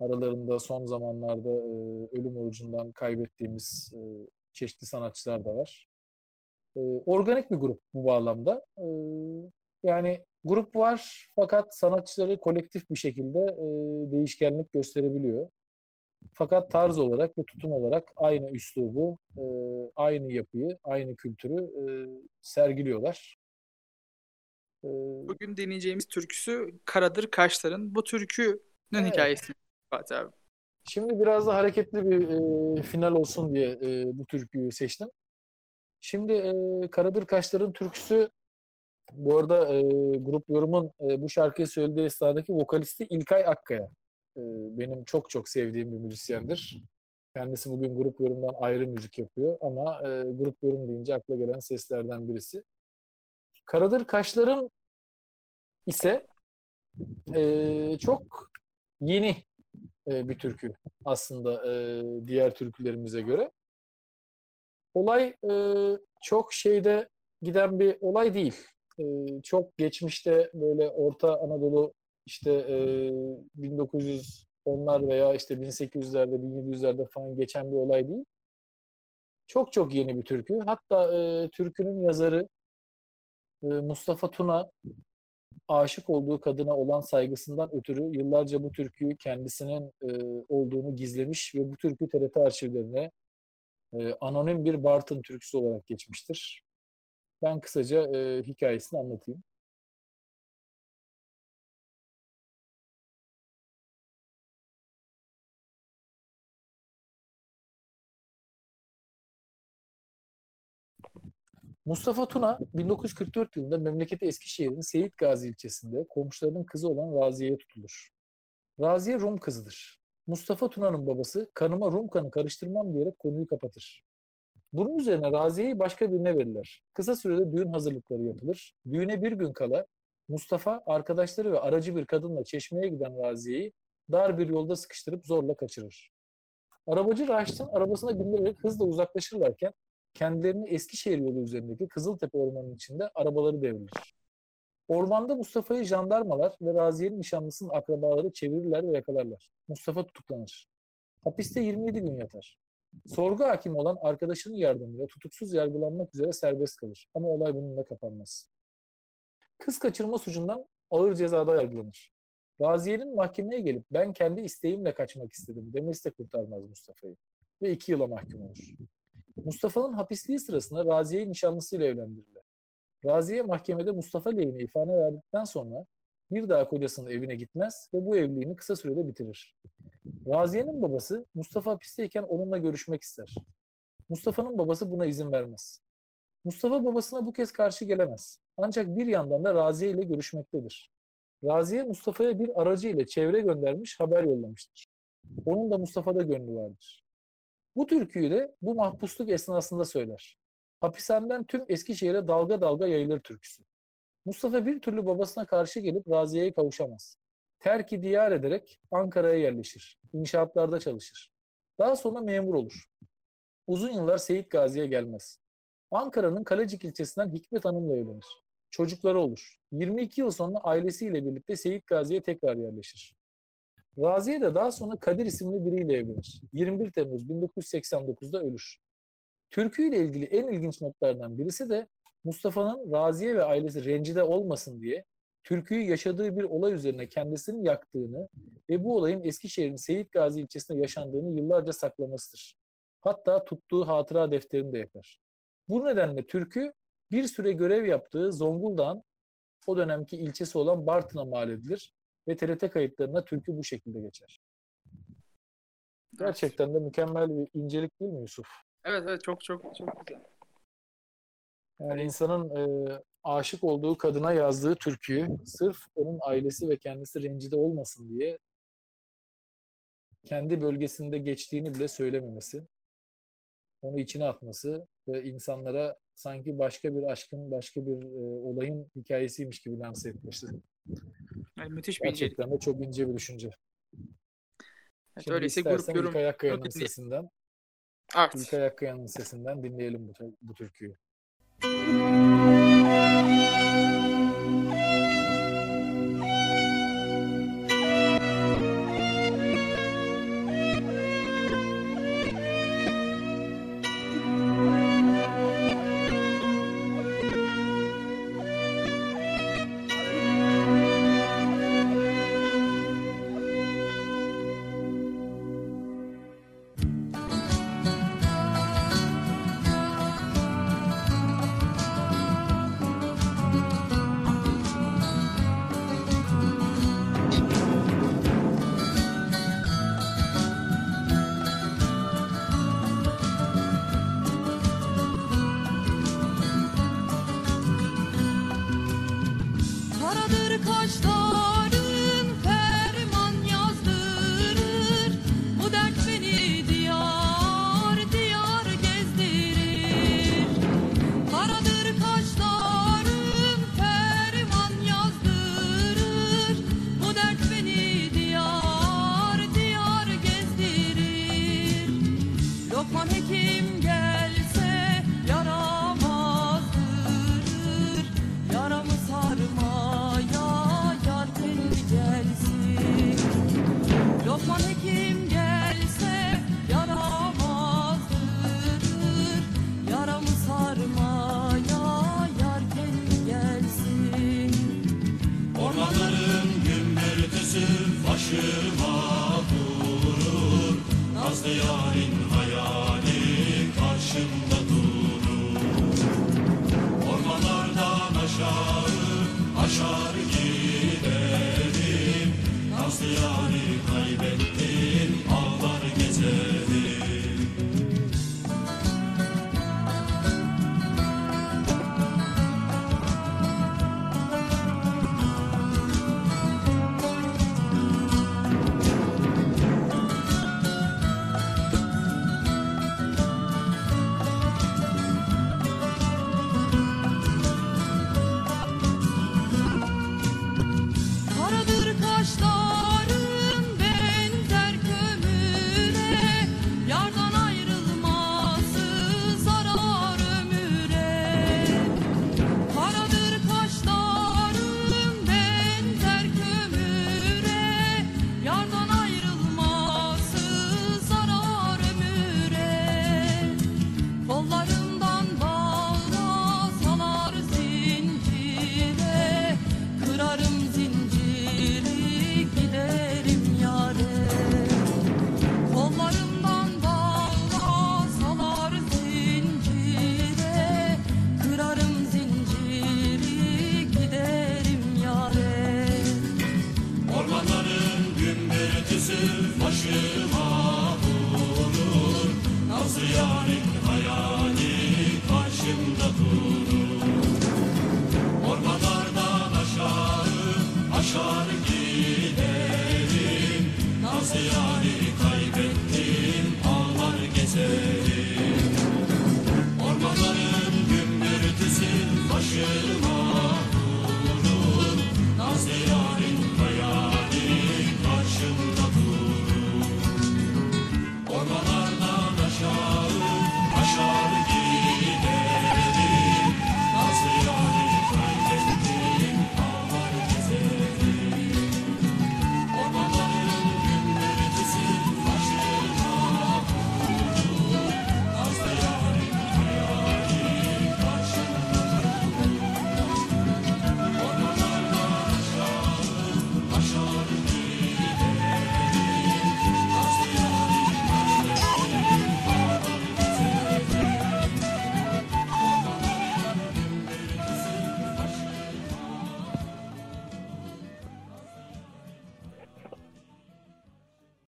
B: Aralarında son zamanlarda e, ölüm orucundan kaybettiğimiz e, çeşitli sanatçılar da var. E, organik bir grup bu bağlamda. E, yani grup var fakat sanatçıları kolektif bir şekilde e, değişkenlik gösterebiliyor. Fakat tarz olarak ve tutum olarak aynı üslubu, e, aynı yapıyı, aynı kültürü e, sergiliyorlar. E,
A: Bugün deneyeceğimiz türküsü Karadır Kaşlar'ın. Bu türkünün
B: Evet.
A: hikayesi Fatih abi.
B: Şimdi biraz da hareketli bir e, final olsun diye e, bu türküyü seçtim. Şimdi e, Karadır Kaşlar'ın türküsü bu arada e, grup yorumun e, bu şarkıyı söylediği esnadaki vokalisti İlkay Akkaya. Benim çok çok sevdiğim bir müzisyendir. Kendisi bugün grup yorumdan ayrı müzik yapıyor ama e, grup yorum deyince akla gelen seslerden birisi. Karadır Kaşlar'ın ise e, çok yeni e, bir türkü aslında e, diğer türkülerimize göre. Olay e, çok şeyde giden bir olay değil. E, çok geçmişte böyle Orta Anadolu işte e, 1910'lar veya işte 1800'lerde, 1700'lerde falan geçen bir olay değil. Çok çok yeni bir türkü. Hatta e, türkünün yazarı e, Mustafa Tuna aşık olduğu kadına olan saygısından ötürü yıllarca bu türküyü kendisinin e, olduğunu gizlemiş ve bu türkü TRT arşivlerine e, anonim bir Bartın türküsü olarak geçmiştir. Ben kısaca e, hikayesini anlatayım. Mustafa Tuna 1944 yılında memleketi Eskişehir'in Seyit Gazi ilçesinde komşularının kızı olan Raziye'ye tutulur. Raziye Rum kızıdır. Mustafa Tuna'nın babası kanıma Rum kanı karıştırmam diyerek konuyu kapatır. Bunun üzerine Raziye'yi başka birine verirler. Kısa sürede düğün hazırlıkları yapılır. Düğüne bir gün kala Mustafa arkadaşları ve aracı bir kadınla çeşmeye giden Raziye'yi dar bir yolda sıkıştırıp zorla kaçırır. Arabacı Raşit'in arabasına bindirerek hızla uzaklaşırlarken kendilerini Eskişehir yolu üzerindeki Kızıltepe ormanının içinde arabaları devrilir. Ormanda Mustafa'yı jandarmalar ve Raziye'nin nişanlısının akrabaları çevirirler ve yakalarlar. Mustafa tutuklanır. Hapiste 27 gün yatar. Sorgu hakimi olan arkadaşının yardımıyla tutuksuz yargılanmak üzere serbest kalır. Ama olay bununla kapanmaz. Kız kaçırma suçundan ağır cezada yargılanır. Raziye'nin mahkemeye gelip ben kendi isteğimle kaçmak istedim demesi de kurtarmaz Mustafa'yı. Ve iki yıla mahkum olur. Mustafa'nın hapisliği sırasında Raziye'yi nişanlısıyla evlendirirler. Raziye mahkemede Mustafa lehine ifade verdikten sonra bir daha kocasının evine gitmez ve bu evliliğini kısa sürede bitirir. Raziye'nin babası Mustafa hapisteyken onunla görüşmek ister. Mustafa'nın babası buna izin vermez. Mustafa babasına bu kez karşı gelemez. Ancak bir yandan da Raziye ile görüşmektedir. Raziye Mustafa'ya bir aracı ile çevre göndermiş haber yollamıştır. Onun da Mustafa'da gönlü vardır. Bu türküyü de bu mahpusluk esnasında söyler. Hapishaneden tüm Eskişehir'e dalga dalga yayılır türküsü. Mustafa bir türlü babasına karşı gelip Raziye'ye kavuşamaz. Terki diyar ederek Ankara'ya yerleşir. İnşaatlarda çalışır. Daha sonra memur olur. Uzun yıllar Seyit Gazi'ye gelmez. Ankara'nın Kalecik ilçesinden Hikmet Hanım'la evlenir. Çocukları olur. 22 yıl sonra ailesiyle birlikte Seyit Gazi'ye tekrar yerleşir. Raziye de daha sonra Kadir isimli biriyle evlenir. 21 Temmuz 1989'da ölür. Türkü ile ilgili en ilginç notlardan birisi de Mustafa'nın Raziye ve ailesi rencide olmasın diye türküyü yaşadığı bir olay üzerine kendisini yaktığını ve bu olayın Eskişehir'in Seyit Gazi ilçesinde yaşandığını yıllarca saklamasıdır. Hatta tuttuğu hatıra defterini de yakar. Bu nedenle türkü bir süre görev yaptığı Zonguldak'ın o dönemki ilçesi olan Bartın'a mal edilir ve TRT kayıtlarına türkü bu şekilde geçer. Gerçekten de mükemmel bir incelik değil mi Yusuf?
A: Evet evet çok çok çok güzel.
B: Yani insanın e, aşık olduğu kadına yazdığı türküyü sırf onun ailesi ve kendisi rencide olmasın diye kendi bölgesinde geçtiğini bile söylememesi, onu içine atması ve insanlara sanki başka bir aşkın, başka bir e, olayın hikayesiymiş gibi lanse etmesi.
A: Yani müthiş bir incelik.
B: Gerçekten de çok ince bir düşünce.
A: Evet,
B: Şimdi
A: öyleyse grup yorum
B: İlkay Akkaya'nın sesinden,
A: Art.
B: İlkay Akkaya'nın sesinden dinleyelim bu, bu türküyü.
D: Karadır